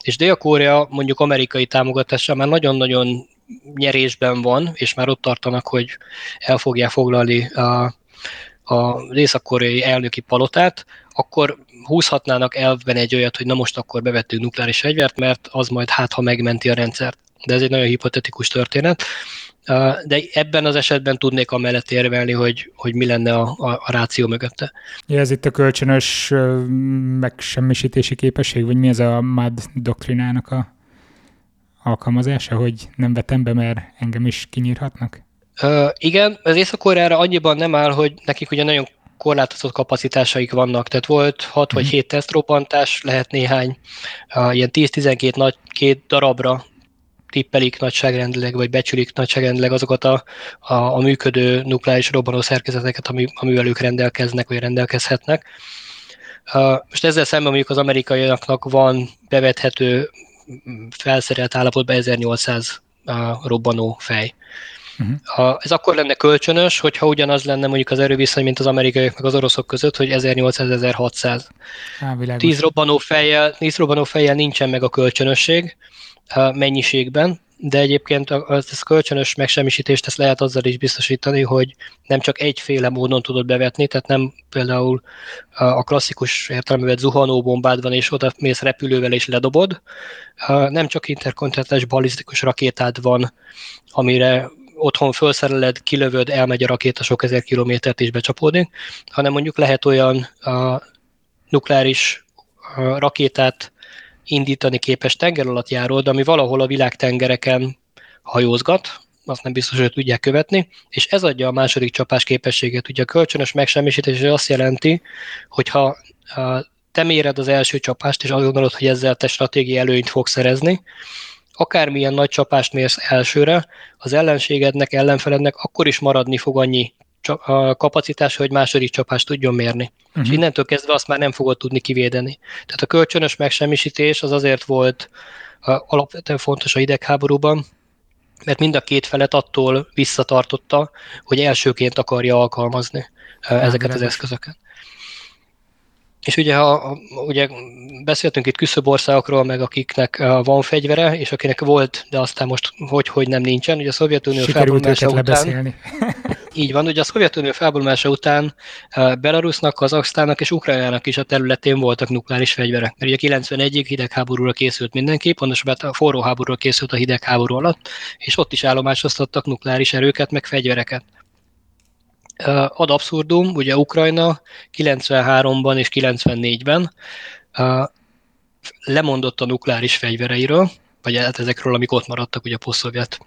és Dél-Korea mondjuk amerikai támogatással már nagyon-nagyon nyerésben van, és már ott tartanak, hogy el fogják foglalni a, a észak-koreai elnöki palotát, akkor húzhatnának elvben egy olyat, hogy na most akkor bevettünk nukleáris fegyvert, mert az majd hát, ha megmenti a rendszert. De ez egy nagyon hipotetikus történet. De ebben az esetben tudnék amellett érvelni, hogy, hogy mi lenne a, a, a ráció mögötte. Ja, ez itt a kölcsönös megsemmisítési képesség, vagy mi ez a MAD doktrinának a alkalmazása, hogy nem vetem be, mert engem is kinyírhatnak? Uh, igen, az észak annyiban nem áll, hogy nekik ugye nagyon korlátozott kapacitásaik vannak, tehát volt 6 vagy 7 mhm. tesztrobbantás, lehet néhány, uh, ilyen 10-12 nagy, két darabra tippelik nagyságrendileg, vagy becsülik nagyságrendileg azokat a, a, a működő nukleáris robbanó szerkezeteket, ami, amivel ők rendelkeznek, vagy rendelkezhetnek. Uh, most ezzel szemben mondjuk az amerikaiaknak van bevethető felszerelt állapotban 1800 robbanó fej. Uh-huh. Ha, ez akkor lenne kölcsönös, hogyha ugyanaz lenne mondjuk az erőviszony, mint az amerikaiak meg az oroszok között, hogy 1800-1600. 10 robbanó fejjel, 10 robbanó fejjel nincsen meg a kölcsönösség mennyiségben, de egyébként az, az kölcsönös megsemmisítést ezt lehet azzal is biztosítani, hogy nem csak egyféle módon tudod bevetni, tehát nem például a klasszikus értelművet zuhanóbombád van, és oda mész repülővel és ledobod, nem csak interkontinentális balisztikus rakétád van, amire otthon felszereled, kilövöd, elmegy a rakéta sok ezer kilométert is becsapódik, hanem mondjuk lehet olyan a nukleáris rakétát indítani képes tengeralattjáród, ami valahol a világtengereken hajózgat, azt nem biztos, hogy tudják követni, és ez adja a második csapás képességet. Ugye a kölcsönös megsemmisítés azt jelenti, hogy ha te méred az első csapást, és azt gondolod, hogy ezzel te stratégiai előnyt fogsz szerezni, akármilyen nagy csapást mérsz elsőre, az ellenségednek, ellenfelednek akkor is maradni fog annyi kapacitás, hogy második csapást tudjon mérni. Uh-huh. És innentől kezdve azt már nem fogod tudni kivédeni. Tehát a kölcsönös megsemmisítés az azért volt alapvetően fontos a idegháborúban, mert mind a két felet attól visszatartotta, hogy elsőként akarja alkalmazni ezeket az eszközöket. És ugye, ha ugye beszéltünk itt küszöbb országokról, meg akiknek van fegyvere, és akinek volt, de aztán most hogy, hogy nem nincsen. Ugye a Szovjetunió felbomlása után... Így van, ugye a Szovjetunió felbomlása után Belarusnak, Kazaksztának és Ukrajnának is a területén voltak nukleáris fegyverek. Mert ugye 91-ig hidegháborúra készült mindenki, pontosabban a forró háborúra készült a hidegháború alatt, és ott is állomásoztattak nukleáris erőket, meg fegyvereket ad abszurdum, ugye Ukrajna 93-ban és 94-ben lemondott a nukleáris fegyvereiről, vagy hát ezekről, amik ott maradtak ugye a posztszovjet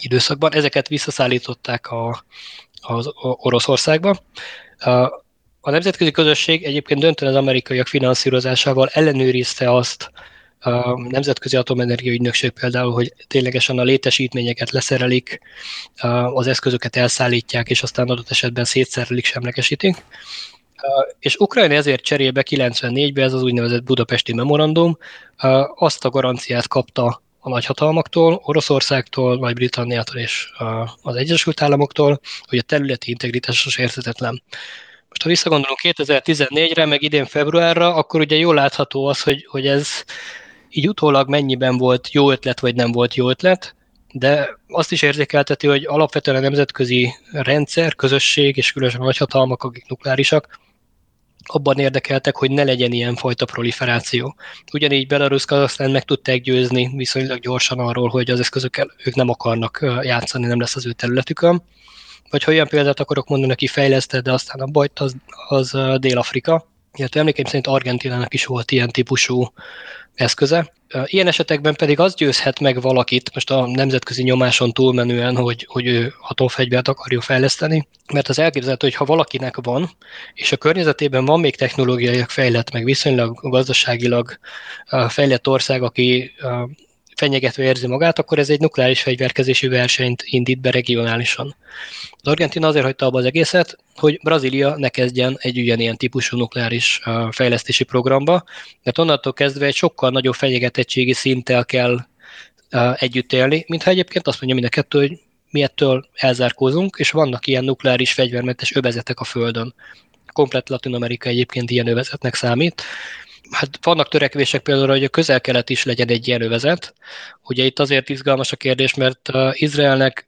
időszakban. Ezeket visszaszállították a, az Oroszországba. A nemzetközi közösség egyébként döntően az amerikaiak finanszírozásával ellenőrizte azt, a Nemzetközi Atomenergia Ügynökség például, hogy ténylegesen a létesítményeket leszerelik, az eszközöket elszállítják, és aztán adott esetben szétszerelik, semlegesítik. És Ukrajna ezért cserébe 94-ben, ez az úgynevezett budapesti memorandum, azt a garanciát kapta a nagyhatalmaktól, Oroszországtól, Nagy-Britanniától és az Egyesült Államoktól, hogy a területi integritásos értetetlen. Most ha visszagondolunk 2014-re, meg idén februárra, akkor ugye jól látható az, hogy, hogy ez így utólag mennyiben volt jó ötlet, vagy nem volt jó ötlet, de azt is érzékelteti, hogy alapvetően a nemzetközi rendszer, közösség és különösen a nagyhatalmak, akik nukleárisak, abban érdekeltek, hogy ne legyen ilyen fajta proliferáció. Ugyanígy Belarus Kazasztán meg tudták győzni viszonylag gyorsan arról, hogy az eszközökkel ők nem akarnak játszani, nem lesz az ő területükön. Vagy ha olyan példát akarok mondani, aki fejlesztett, de aztán a bajt, az, az Dél-Afrika. Illetve emlékeim szerint Argentinának is volt ilyen típusú eszköze. Ilyen esetekben pedig az győzhet meg valakit, most a nemzetközi nyomáson túlmenően, hogy, hogy ő atomfegyvert akarja fejleszteni, mert az elképzelhető, hogy ha valakinek van, és a környezetében van még technológiai fejlett, meg viszonylag gazdaságilag fejlett ország, aki fenyegetve érzi magát, akkor ez egy nukleáris fegyverkezési versenyt indít be regionálisan. Az Argentina azért hagyta abba az egészet, hogy Brazília ne kezdjen egy ugyanilyen típusú nukleáris fejlesztési programba, mert onnantól kezdve egy sokkal nagyobb fenyegetettségi szinttel kell együtt élni, mintha egyébként azt mondja mind a kettő, hogy mi ettől elzárkózunk, és vannak ilyen nukleáris fegyvermentes övezetek a Földön. Komplet Latin Amerika egyébként ilyen övezetnek számít, hát vannak törekvések például, hogy a közel-kelet is legyen egy ilyen övezet. Ugye itt azért izgalmas a kérdés, mert Izraelnek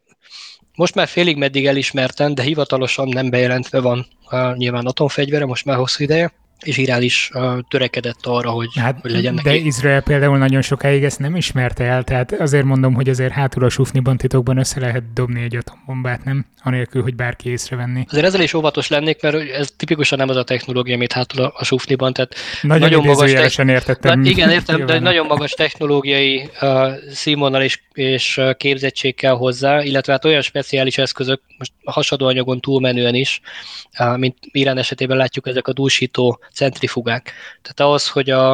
most már félig meddig elismerten, de hivatalosan nem bejelentve van nyilván atomfegyvere, most már hosszú ideje és Irán is uh, törekedett arra, hogy, hát, hogy legyen neki. De Izrael például nagyon sokáig ezt nem ismerte el, tehát azért mondom, hogy azért hátul a sufniban titokban össze lehet dobni egy atombombát, nem? Anélkül, hogy bárki észrevenni. Azért ezzel is óvatos lennék, mert ez tipikusan nem az a technológia, amit hátul a sufniban, tehát nagyon, nagyon magas te- értettem. Na, igen, értem, de nagyon magas technológiai uh, színvonal és, és képzettség kell hozzá, illetve hát olyan speciális eszközök, most a anyagon túlmenően is, uh, mint Irán esetében látjuk ezek a dúsító centrifugák. Tehát ahhoz, hogy a,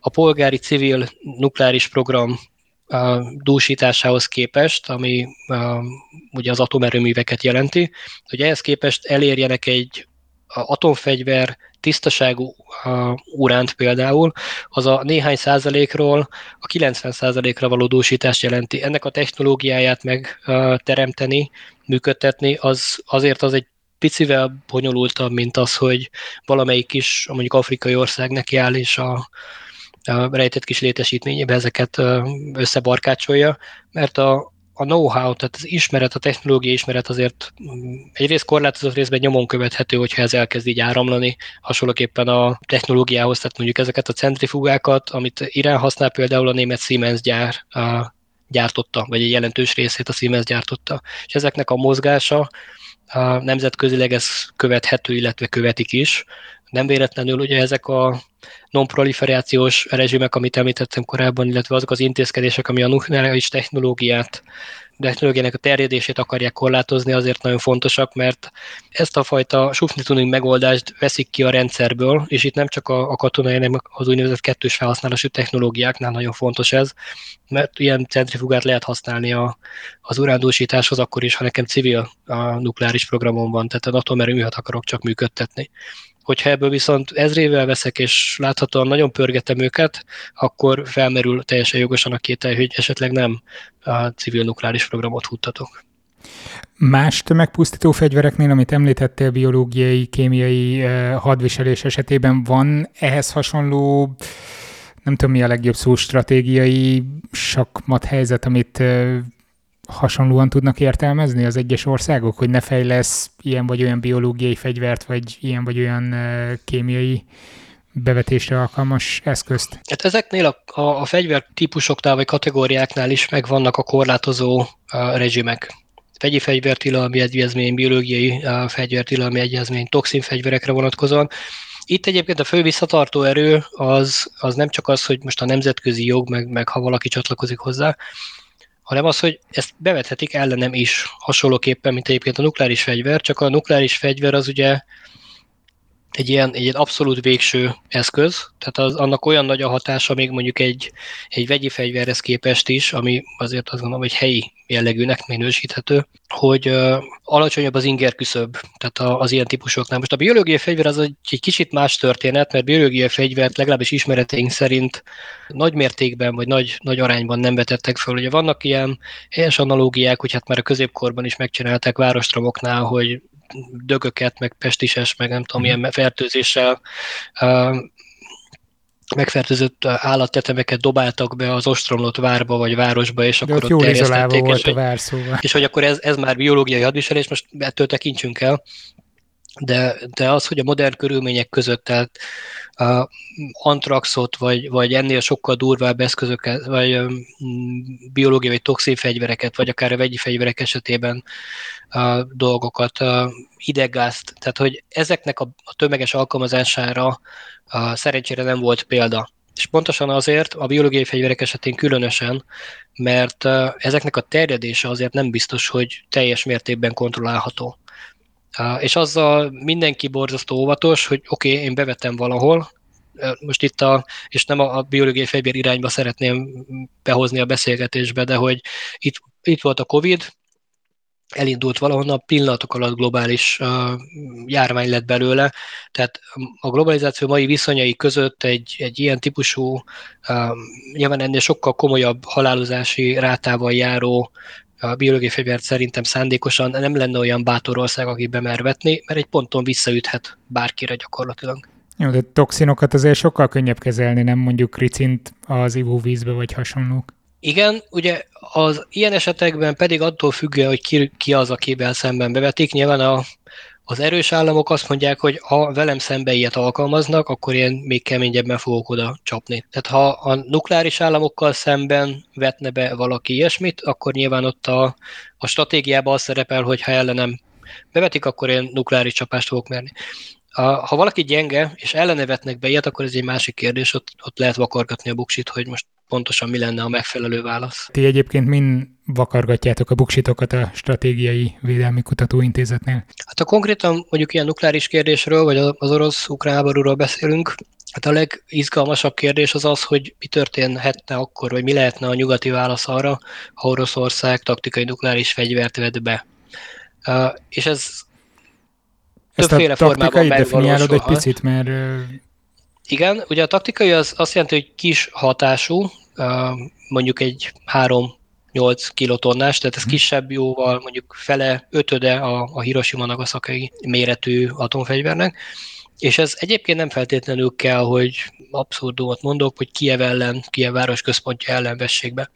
a polgári civil nukleáris program dúsításához képest, ami ugye az atomerőműveket jelenti, hogy ehhez képest elérjenek egy atomfegyver tisztaságú uránt például, az a néhány százalékról a 90 százalékra való dúsítást jelenti. Ennek a technológiáját megteremteni, működtetni, az azért az egy picivel bonyolultabb, mint az, hogy valamelyik kis, mondjuk afrikai ország neki áll, és a, a rejtett kis létesítményébe ezeket összebarkácsolja, mert a, a know-how, tehát az ismeret, a technológiai ismeret azért mm, egyrészt korlátozott részben nyomon követhető, hogyha ez elkezd így áramlani, hasonlóképpen a technológiához, tehát mondjuk ezeket a centrifugákat, amit Irán használ, például a német Siemens gyár a, gyártotta, vagy egy jelentős részét a Siemens gyártotta. És ezeknek a mozgása nemzetközileg ez követhető, illetve követik is. Nem véletlenül ugye ezek a non-proliferációs rezsimek, amit említettem korábban, illetve azok az intézkedések, ami a nukleáris technológiát, technológiának a terjedését akarják korlátozni, azért nagyon fontosak, mert ezt a fajta sufni megoldást veszik ki a rendszerből, és itt nem csak a, a katonai, hanem az úgynevezett kettős felhasználású technológiáknál nagyon fontos ez, mert ilyen centrifugát lehet használni a, az urándúsításhoz akkor is, ha nekem civil a nukleáris programom van, tehát a atomerőművet akarok csak működtetni. Hogyha ebből viszont ezrével veszek, és láthatóan nagyon pörgetem őket, akkor felmerül teljesen jogosan a kétel, hogy esetleg nem a civil nukleáris programot futtatok. Más tömegpusztító fegyvereknél, amit említettél, biológiai, kémiai hadviselés esetében van ehhez hasonló nem tudom mi a legjobb szó, stratégiai sakmat helyzet, amit hasonlóan tudnak értelmezni az egyes országok, hogy ne fejlesz ilyen vagy olyan biológiai fegyvert, vagy ilyen vagy olyan kémiai bevetésre alkalmas eszközt? Hát ezeknél a, a, a fegyver típusoknál vagy kategóriáknál is megvannak a korlátozó a rezsimek. Vegyi fegyvertilalmi egyezmény, biológiai fegyvertilalmi egyezmény, toxinfegyverekre vonatkozóan. Itt egyébként a fő visszatartó erő az, az nem csak az, hogy most a nemzetközi jog, meg, meg ha valaki csatlakozik hozzá, hanem az, hogy ezt bevethetik ellenem is, hasonlóképpen, mint egyébként a nukleáris fegyver, csak a nukleáris fegyver az ugye egy ilyen, egy ilyen abszolút végső eszköz, tehát az, annak olyan nagy a hatása még mondjuk egy, egy vegyi fegyverhez képest is, ami azért azt gondolom, hogy helyi jellegűnek minősíthető, hogy uh, alacsonyabb az inger küszöb, tehát a, az ilyen típusoknál. Most a biológiai fegyver az egy, egy kicsit más történet, mert biológiai fegyvert legalábbis ismereteink szerint nagy mértékben vagy nagy, nagy arányban nem vetettek föl. Ugye vannak ilyen helyes analógiák, hogy hát már a középkorban is megcsinálták várostromoknál, hogy dögöket, meg pestises, meg nem tudom, milyen mhm. fertőzéssel megfertőzött állattetemeket dobáltak be az ostromlott várba vagy városba, és akkor ott, ott terjesztették. Volt és, a vár, szóval. és hogy akkor ez, ez már biológiai hadviselés, most ettől tekintsünk el. de, de az, hogy a modern körülmények között, tehát uh, antraxot, vagy, vagy ennél sokkal durvább eszközöket, vagy biológiai vagy toxin fegyvereket, vagy akár a vegyi fegyverek esetében dolgokat, uh, ideggázt, tehát hogy ezeknek a, tömeges alkalmazására szerencsére nem volt példa. És pontosan azért, a biológiai fegyverek esetén különösen, mert ezeknek a terjedése azért nem biztos, hogy teljes mértékben kontrollálható. És azzal mindenki borzasztó óvatos, hogy oké, okay, én bevettem valahol, most itt a, és nem a, biológiai fegyver irányba szeretném behozni a beszélgetésbe, de hogy itt, itt volt a Covid, elindult valahonnan, pillanatok alatt globális uh, járvány lett belőle, tehát a globalizáció mai viszonyai között egy, egy ilyen típusú, uh, nyilván ennél sokkal komolyabb halálozási rátával járó a biológiai fegyvert szerintem szándékosan nem lenne olyan bátor ország, aki bemer vetni, mert egy ponton visszaüthet bárkire gyakorlatilag. Jó, de toxinokat azért sokkal könnyebb kezelni, nem mondjuk ricint az ivóvízbe vagy hasonlók. Igen, ugye az ilyen esetekben pedig attól függően, hogy ki, ki az, akivel szemben bevetik, nyilván a, az erős államok azt mondják, hogy ha velem szembe ilyet alkalmaznak, akkor én még keményebben fogok oda csapni. Tehát ha a nukleáris államokkal szemben vetne be valaki ilyesmit, akkor nyilván ott a, a stratégiában az szerepel, hogy ha ellenem bevetik, akkor én nukleáris csapást fogok merni. Ha valaki gyenge, és ellene vetnek be ilyet, akkor ez egy másik kérdés, ott, ott lehet vakargatni a buksit, hogy most pontosan mi lenne a megfelelő válasz. Ti egyébként mind vakargatjátok a buksitokat a Stratégiai Védelmi Kutatóintézetnél? Hát a konkrétan mondjuk ilyen nukleáris kérdésről, vagy az orosz-ukrán háborúról beszélünk, Hát a legizgalmasabb kérdés az az, hogy mi történhetne akkor, vagy mi lehetne a nyugati válasz arra, ha Oroszország taktikai nukleáris fegyvert vett be. Uh, és ez Ezt a taktikai definiálod egy picit, mert igen, ugye a taktikai az azt jelenti, hogy kis hatású, mondjuk egy 3 8 kilotonnás, tehát ez mhm. kisebb jóval, mondjuk fele, ötöde a, a Hiroshima Nagasaki méretű atomfegyvernek, és ez egyébként nem feltétlenül kell, hogy abszurdumot mondok, hogy Kiev ellen, Kiev város központja ellen vessék be.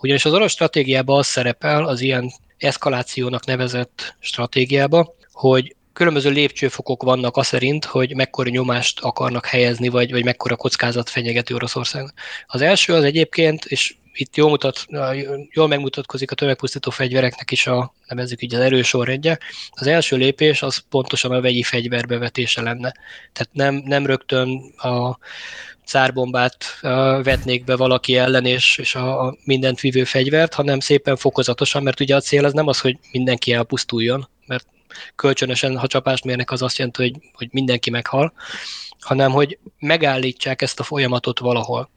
Ugyanis az orosz stratégiában az szerepel, az ilyen eszkalációnak nevezett stratégiában, hogy különböző lépcsőfokok vannak az szerint, hogy mekkora nyomást akarnak helyezni, vagy, vagy mekkora kockázat fenyegető Oroszország. Az első az egyébként, és itt jól, mutat, jól megmutatkozik a tömegpusztító fegyvereknek is a, nevezzük így az erős sorrendje. Az első lépés az pontosan a vegyi fegyver bevetése lenne. Tehát nem, nem rögtön a cárbombát vetnék be valaki ellen, és, és a, a mindent vívő fegyvert, hanem szépen fokozatosan, mert ugye a cél az nem az, hogy mindenki elpusztuljon, mert kölcsönösen, ha csapást mérnek, az azt jelenti, hogy, hogy mindenki meghal, hanem hogy megállítsák ezt a folyamatot valahol.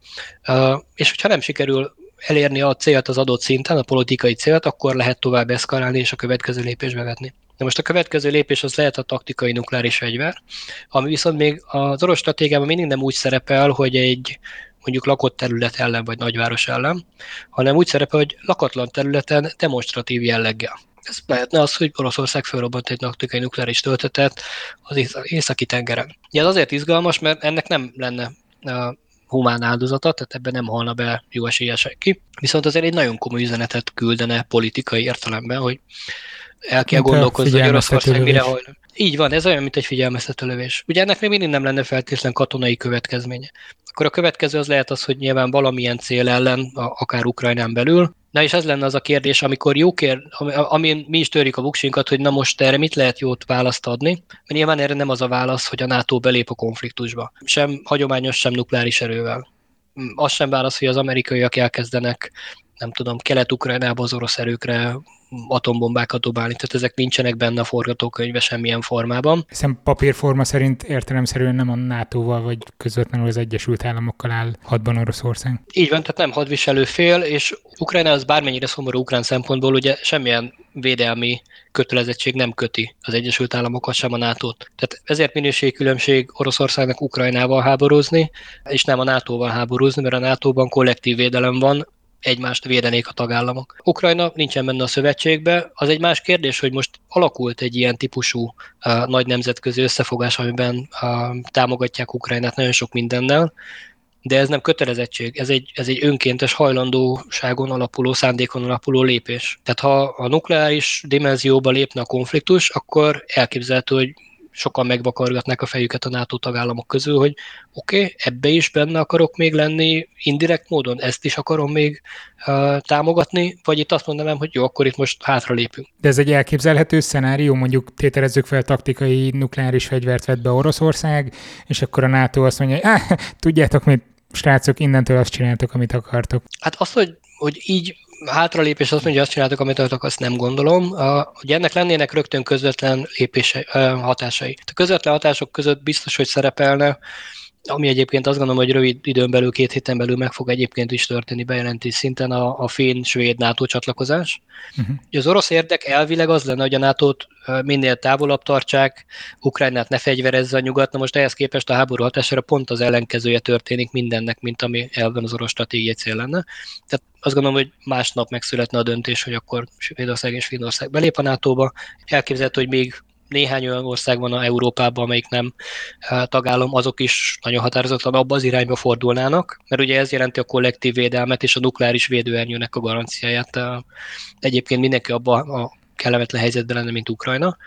És hogyha nem sikerül elérni a célt az adott szinten, a politikai célt, akkor lehet tovább eszkalálni és a következő lépésbe vetni. De most a következő lépés az lehet a taktikai nukleáris fegyver, ami viszont még az orosz stratégiában mindig nem úgy szerepel, hogy egy mondjuk lakott terület ellen vagy nagyváros ellen, hanem úgy szerepel, hogy lakatlan területen demonstratív jelleggel ez lehetne az, hogy Oroszország felrobbant egy taktikai nukleáris töltetet az északi tengeren. Ugye ez azért izgalmas, mert ennek nem lenne humán áldozata, tehát ebben nem halna be jó eséllyel senki. Viszont azért egy nagyon komoly üzenetet küldene politikai értelemben, hogy el kell gondolkozni, hogy Oroszország mire hajló. Így van, ez olyan, mint egy figyelmeztető lövés. Ugye ennek még mindig nem lenne feltétlenül katonai következménye. Akkor a következő az lehet az, hogy nyilván valamilyen cél ellen, akár Ukrajnán belül, Na és ez lenne az a kérdés, amikor jó kér, amin mi is törjük a vuksinkat, hogy na most erre mit lehet jót választ adni, mert nyilván erre nem az a válasz, hogy a NATO belép a konfliktusba. Sem hagyományos, sem nukleáris erővel. Az sem válasz, hogy az amerikaiak elkezdenek nem tudom, kelet-ukrajnába az orosz erőkre atombombákat dobálni, tehát ezek nincsenek benne a forgatókönyve semmilyen formában. Hiszen papírforma szerint értelemszerűen nem a NATO-val vagy közvetlenül az Egyesült Államokkal áll hadban Oroszország. Így van, tehát nem hadviselő fél, és Ukrajna az bármennyire szomorú ukrán szempontból ugye semmilyen védelmi kötelezettség nem köti az Egyesült Államokat sem a NATO-t. Tehát ezért minőségkülönbség Oroszországnak Ukrajnával háborúzni, és nem a NATO-val háborúzni, mert a NATO-ban kollektív védelem van, egymást védenék a tagállamok. Ukrajna nincsen benne a szövetségbe, az egy más kérdés, hogy most alakult egy ilyen típusú uh, nagy nemzetközi összefogás, amiben uh, támogatják Ukrajnát nagyon sok mindennel, de ez nem kötelezettség, ez egy, ez egy önkéntes hajlandóságon alapuló, szándékon alapuló lépés. Tehát ha a nukleáris dimenzióba lépne a konfliktus, akkor elképzelhető, hogy sokan megvakargatnák a fejüket a NATO tagállamok közül, hogy oké, okay, ebbe is benne akarok még lenni, indirekt módon ezt is akarom még uh, támogatni, vagy itt azt mondanám, hogy jó, akkor itt most hátra lépünk. De ez egy elképzelhető szenárió, mondjuk tételezzük fel taktikai nukleáris fegyvert vett be Oroszország, és akkor a NATO azt mondja, hogy tudjátok mit, srácok, innentől azt csináltok, amit akartok. Hát azt, hogy, hogy így hátralépés azt mondja, hogy azt csináltak, amit akartak, azt nem gondolom. Hogy ennek lennének rögtön közvetlen lépése, hatásai. A közvetlen hatások között biztos, hogy szerepelne ami egyébként azt gondolom, hogy rövid időn belül, két héten belül meg fog egyébként is történni bejelentés szinten a, a finn-svéd NATO csatlakozás. Uh-huh. Az orosz érdek elvileg az lenne, hogy a nato minél távolabb tartsák, Ukrajnát ne fegyverezze a nyugat, na most ehhez képest a háború hatására pont az ellenkezője történik mindennek, mint ami elven az orosz stratégiai cél lenne. Tehát azt gondolom, hogy másnap megszületne a döntés, hogy akkor Svédország és Finnország belép a NATO-ba. Elképzelhető, hogy még néhány olyan ország van a Európában, amelyik nem tagállam, azok is nagyon határozottan abba az irányba fordulnának, mert ugye ez jelenti a kollektív védelmet és a nukleáris védőernyőnek a garanciáját. Egyébként mindenki abba a kellemetlen helyzetben lenne, mint Ukrajna.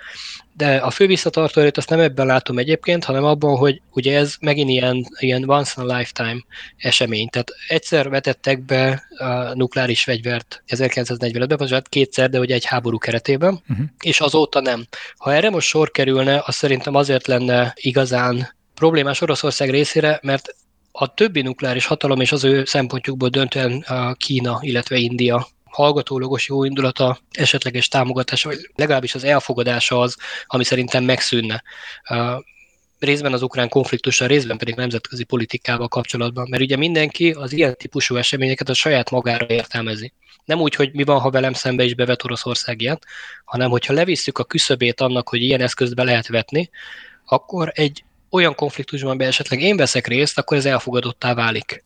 De a fő visszatartó erőt azt nem ebben látom egyébként, hanem abban, hogy ugye ez megint ilyen, ilyen once in a lifetime esemény. Tehát egyszer vetettek be a nukleáris fegyvert 1945-ben, vagy hát kétszer, de ugye egy háború keretében, uh-huh. és azóta nem. Ha erre most sor kerülne, az szerintem azért lenne igazán problémás Oroszország részére, mert a többi nukleáris hatalom és az ő szempontjukból döntően Kína, illetve India hallgatólagos jó indulata, esetleges támogatása, vagy legalábbis az elfogadása az, ami szerintem megszűnne. részben az ukrán konfliktussal, részben pedig nemzetközi politikával kapcsolatban, mert ugye mindenki az ilyen típusú eseményeket a saját magára értelmezi. Nem úgy, hogy mi van, ha velem szembe is bevet Oroszország ilyet, hanem hogyha levisszük a küszöbét annak, hogy ilyen eszközt be lehet vetni, akkor egy olyan konfliktusban, be esetleg én veszek részt, akkor ez elfogadottá válik.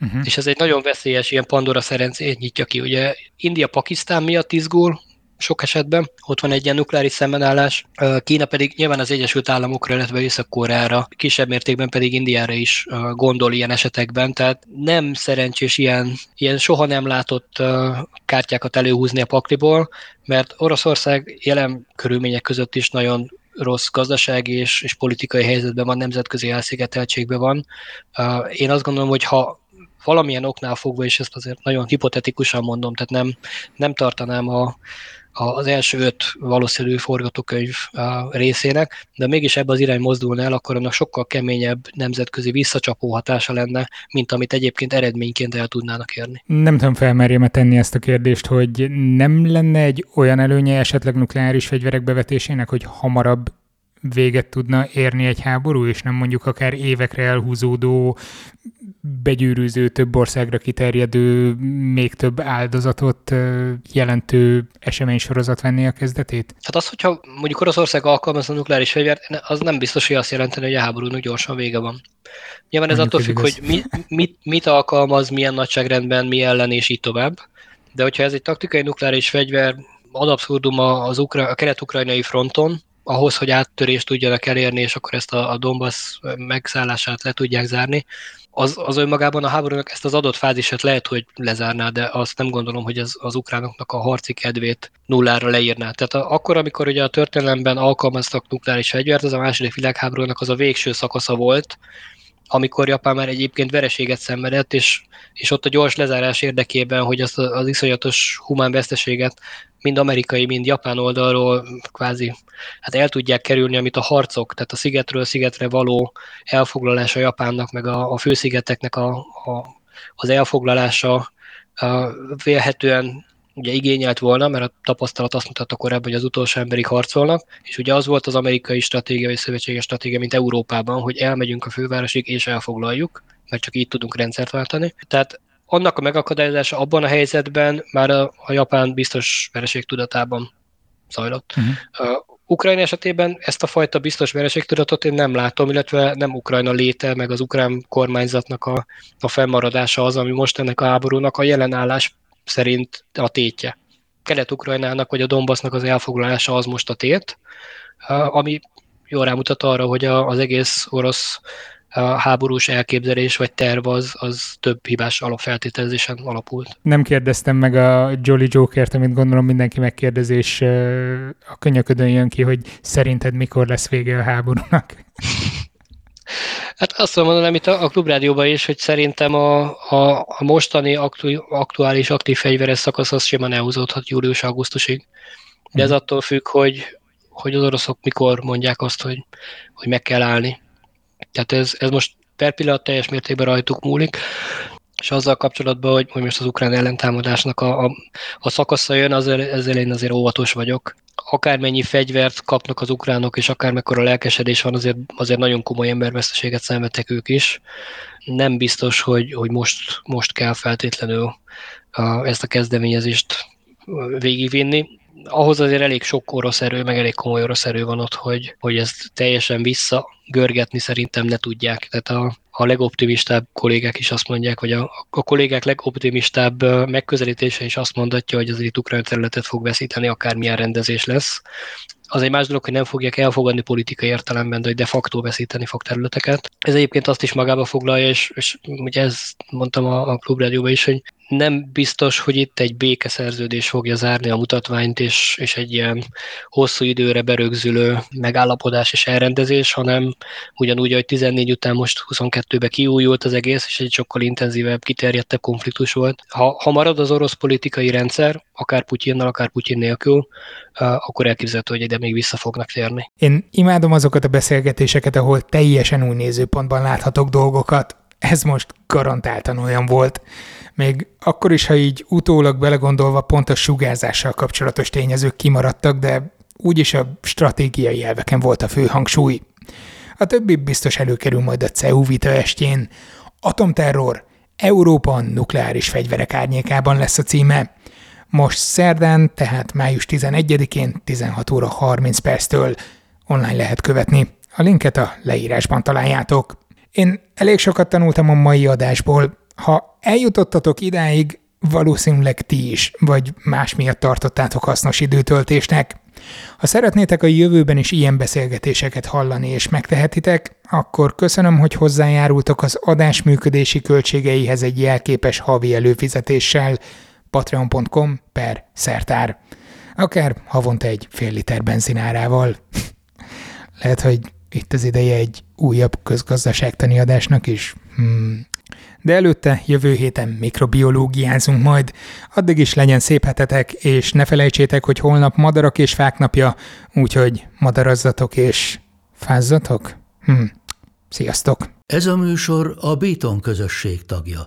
Uh-huh. És ez egy nagyon veszélyes ilyen Pandora szerencét nyitja ki. Ugye India-Pakisztán miatt izgul sok esetben, ott van egy ilyen nukleáris szembenállás, Kína pedig nyilván az Egyesült Államokra, illetve Észak-Koreára, kisebb mértékben pedig Indiára is gondol ilyen esetekben, tehát nem szerencsés ilyen, ilyen soha nem látott kártyákat előhúzni a pakliból, mert Oroszország jelen körülmények között is nagyon rossz gazdasági és, és politikai helyzetben van, nemzetközi elszigeteltségben van. Én azt gondolom, hogy ha valamilyen oknál fogva, és ezt azért nagyon hipotetikusan mondom, tehát nem, nem tartanám a, a, az első öt valószínű forgatókönyv részének, de mégis ebbe az irány mozdulna el, akkor annak sokkal keményebb nemzetközi visszacsapó hatása lenne, mint amit egyébként eredményként el tudnának érni. Nem tudom felmerjem tenni ezt a kérdést, hogy nem lenne egy olyan előnye esetleg nukleáris fegyverek bevetésének, hogy hamarabb véget tudna érni egy háború, és nem mondjuk akár évekre elhúzódó, begyűrűző, több országra kiterjedő, még több áldozatot jelentő eseménysorozat venni a kezdetét? Hát az, hogyha mondjuk Oroszország alkalmaz a nukleáris fegyvert, az nem biztos, hogy azt jelenteni, hogy a háborúnak gyorsan vége van. Nyilván ez mondjuk attól függ, hogy mi, mit, mit alkalmaz, milyen nagyságrendben, mi ellen, és így tovább. De hogyha ez egy taktikai nukleáris fegyver, ad abszurdum az ukra- a kelet-ukrajnai fronton, ahhoz, hogy áttörést tudjanak elérni, és akkor ezt a, a Donbass megszállását le tudják zárni, az, az önmagában a háborúnak ezt az adott fázisát lehet, hogy lezárná, de azt nem gondolom, hogy az, az ukránoknak a harci kedvét nullára leírná. Tehát a, akkor, amikor ugye a történelemben alkalmaztak nukleáris fegyvert, az a második világháborúnak az a végső szakasza volt, amikor Japán már egyébként vereséget szenvedett, és, és ott a gyors lezárás érdekében, hogy azt az iszonyatos humán veszteséget mind amerikai, mind japán oldalról kvázi hát el tudják kerülni, amit a harcok, tehát a szigetről szigetre való elfoglalása Japánnak, meg a, a főszigeteknek a, a, az elfoglalása vélhetően ugye igényelt volna, mert a tapasztalat azt mutatta korábban, hogy az utolsó emberig harcolnak, és ugye az volt az amerikai stratégia, vagy szövetséges stratégia, mint Európában, hogy elmegyünk a fővárosig és elfoglaljuk, mert csak így tudunk rendszert váltani. Tehát annak a megakadályozása abban a helyzetben már a, a japán biztos vereség tudatában zajlott. Uh-huh. Uh, Ukrajna esetében ezt a fajta biztos vereségtudatot én nem látom, illetve nem Ukrajna léte, meg az ukrán kormányzatnak a, a fennmaradása az, ami most ennek a háborúnak a jelen állás szerint a tétje. Kelet-Ukrajnának vagy a Donbassnak az elfoglalása az most a tét, ami jól rámutat arra, hogy az egész orosz a háborús elképzelés vagy terv az, az több hibás alapfeltételezésen alapult. Nem kérdeztem meg a Jolly Jokert, amit gondolom mindenki megkérdezi, és a könyöködön jön ki, hogy szerinted mikor lesz vége a háborúnak? Hát azt mondom, itt a, a klubrádióban is, hogy szerintem a, a, a mostani aktu, aktuális aktív fegyveres szakasz az simán elhúzódhat július-augusztusig. De ez mhm. attól függ, hogy, hogy az oroszok mikor mondják azt, hogy, hogy meg kell állni. Tehát ez, ez most per pillanat teljes mértékben rajtuk múlik, és azzal kapcsolatban, hogy, hogy most az ukrán ellentámadásnak a, a, a szakasza jön, ezzel, ezzel én azért óvatos vagyok. Akármennyi fegyvert kapnak az ukránok, és akármekkora lelkesedés van, azért, azért nagyon komoly emberveszteséget szenvedtek ők is. Nem biztos, hogy, hogy most, most kell feltétlenül a, ezt a kezdeményezést végigvinni ahhoz azért elég sok orosz erő, meg elég komoly orosz erő van ott, hogy, hogy ezt teljesen visszagörgetni szerintem ne tudják. Tehát a, a legoptimistább kollégák is azt mondják, vagy a, a kollégák legoptimistább megközelítése is azt mondatja, hogy azért ukrán területet fog veszíteni, akármilyen rendezés lesz. Az egy más dolog, hogy nem fogják elfogadni politikai értelemben, de hogy de facto veszíteni fog területeket. Ez egyébként azt is magába foglalja, és, és ugye ezt mondtam a, a klubrádióban is, hogy nem biztos, hogy itt egy békeszerződés fogja zárni a mutatványt, és, és egy ilyen hosszú időre berögzülő megállapodás és elrendezés, hanem ugyanúgy, hogy 14 után most 22-be kiújult az egész, és egy sokkal intenzívebb, kiterjedtebb konfliktus volt. Ha, ha marad az orosz politikai rendszer, akár Putyinnal, akár Putyin nélkül, akkor elképzelhető, hogy ide még vissza fognak térni. Én imádom azokat a beszélgetéseket, ahol teljesen új nézőpontban láthatok dolgokat. Ez most garantáltan olyan volt. Még akkor is, ha így utólag belegondolva pont a sugárzással kapcsolatos tényezők kimaradtak, de úgyis a stratégiai elveken volt a fő hangsúly. A többi biztos előkerül majd a CEU vita estjén. Atomterror, Európa nukleáris fegyverek árnyékában lesz a címe. Most szerdán, tehát május 11-én 16 óra 30 perctől online lehet követni. A linket a leírásban találjátok. Én elég sokat tanultam a mai adásból. Ha eljutottatok idáig, valószínűleg ti is, vagy más miatt tartottátok hasznos időtöltésnek. Ha szeretnétek a jövőben is ilyen beszélgetéseket hallani és megtehetitek, akkor köszönöm, hogy hozzájárultok az adás működési költségeihez egy jelképes havi előfizetéssel patreon.com per szertár. Akár havonta egy fél liter benzinárával. Lehet, hogy itt az ideje egy újabb közgazdaságtani adásnak is. Hmm. De előtte jövő héten mikrobiológiázunk majd. Addig is legyen szép hetetek, és ne felejtsétek, hogy holnap madarak és fák napja, úgyhogy madarazzatok és fázzatok. Hmm. Sziasztok! Ez a műsor a Béton közösség tagja.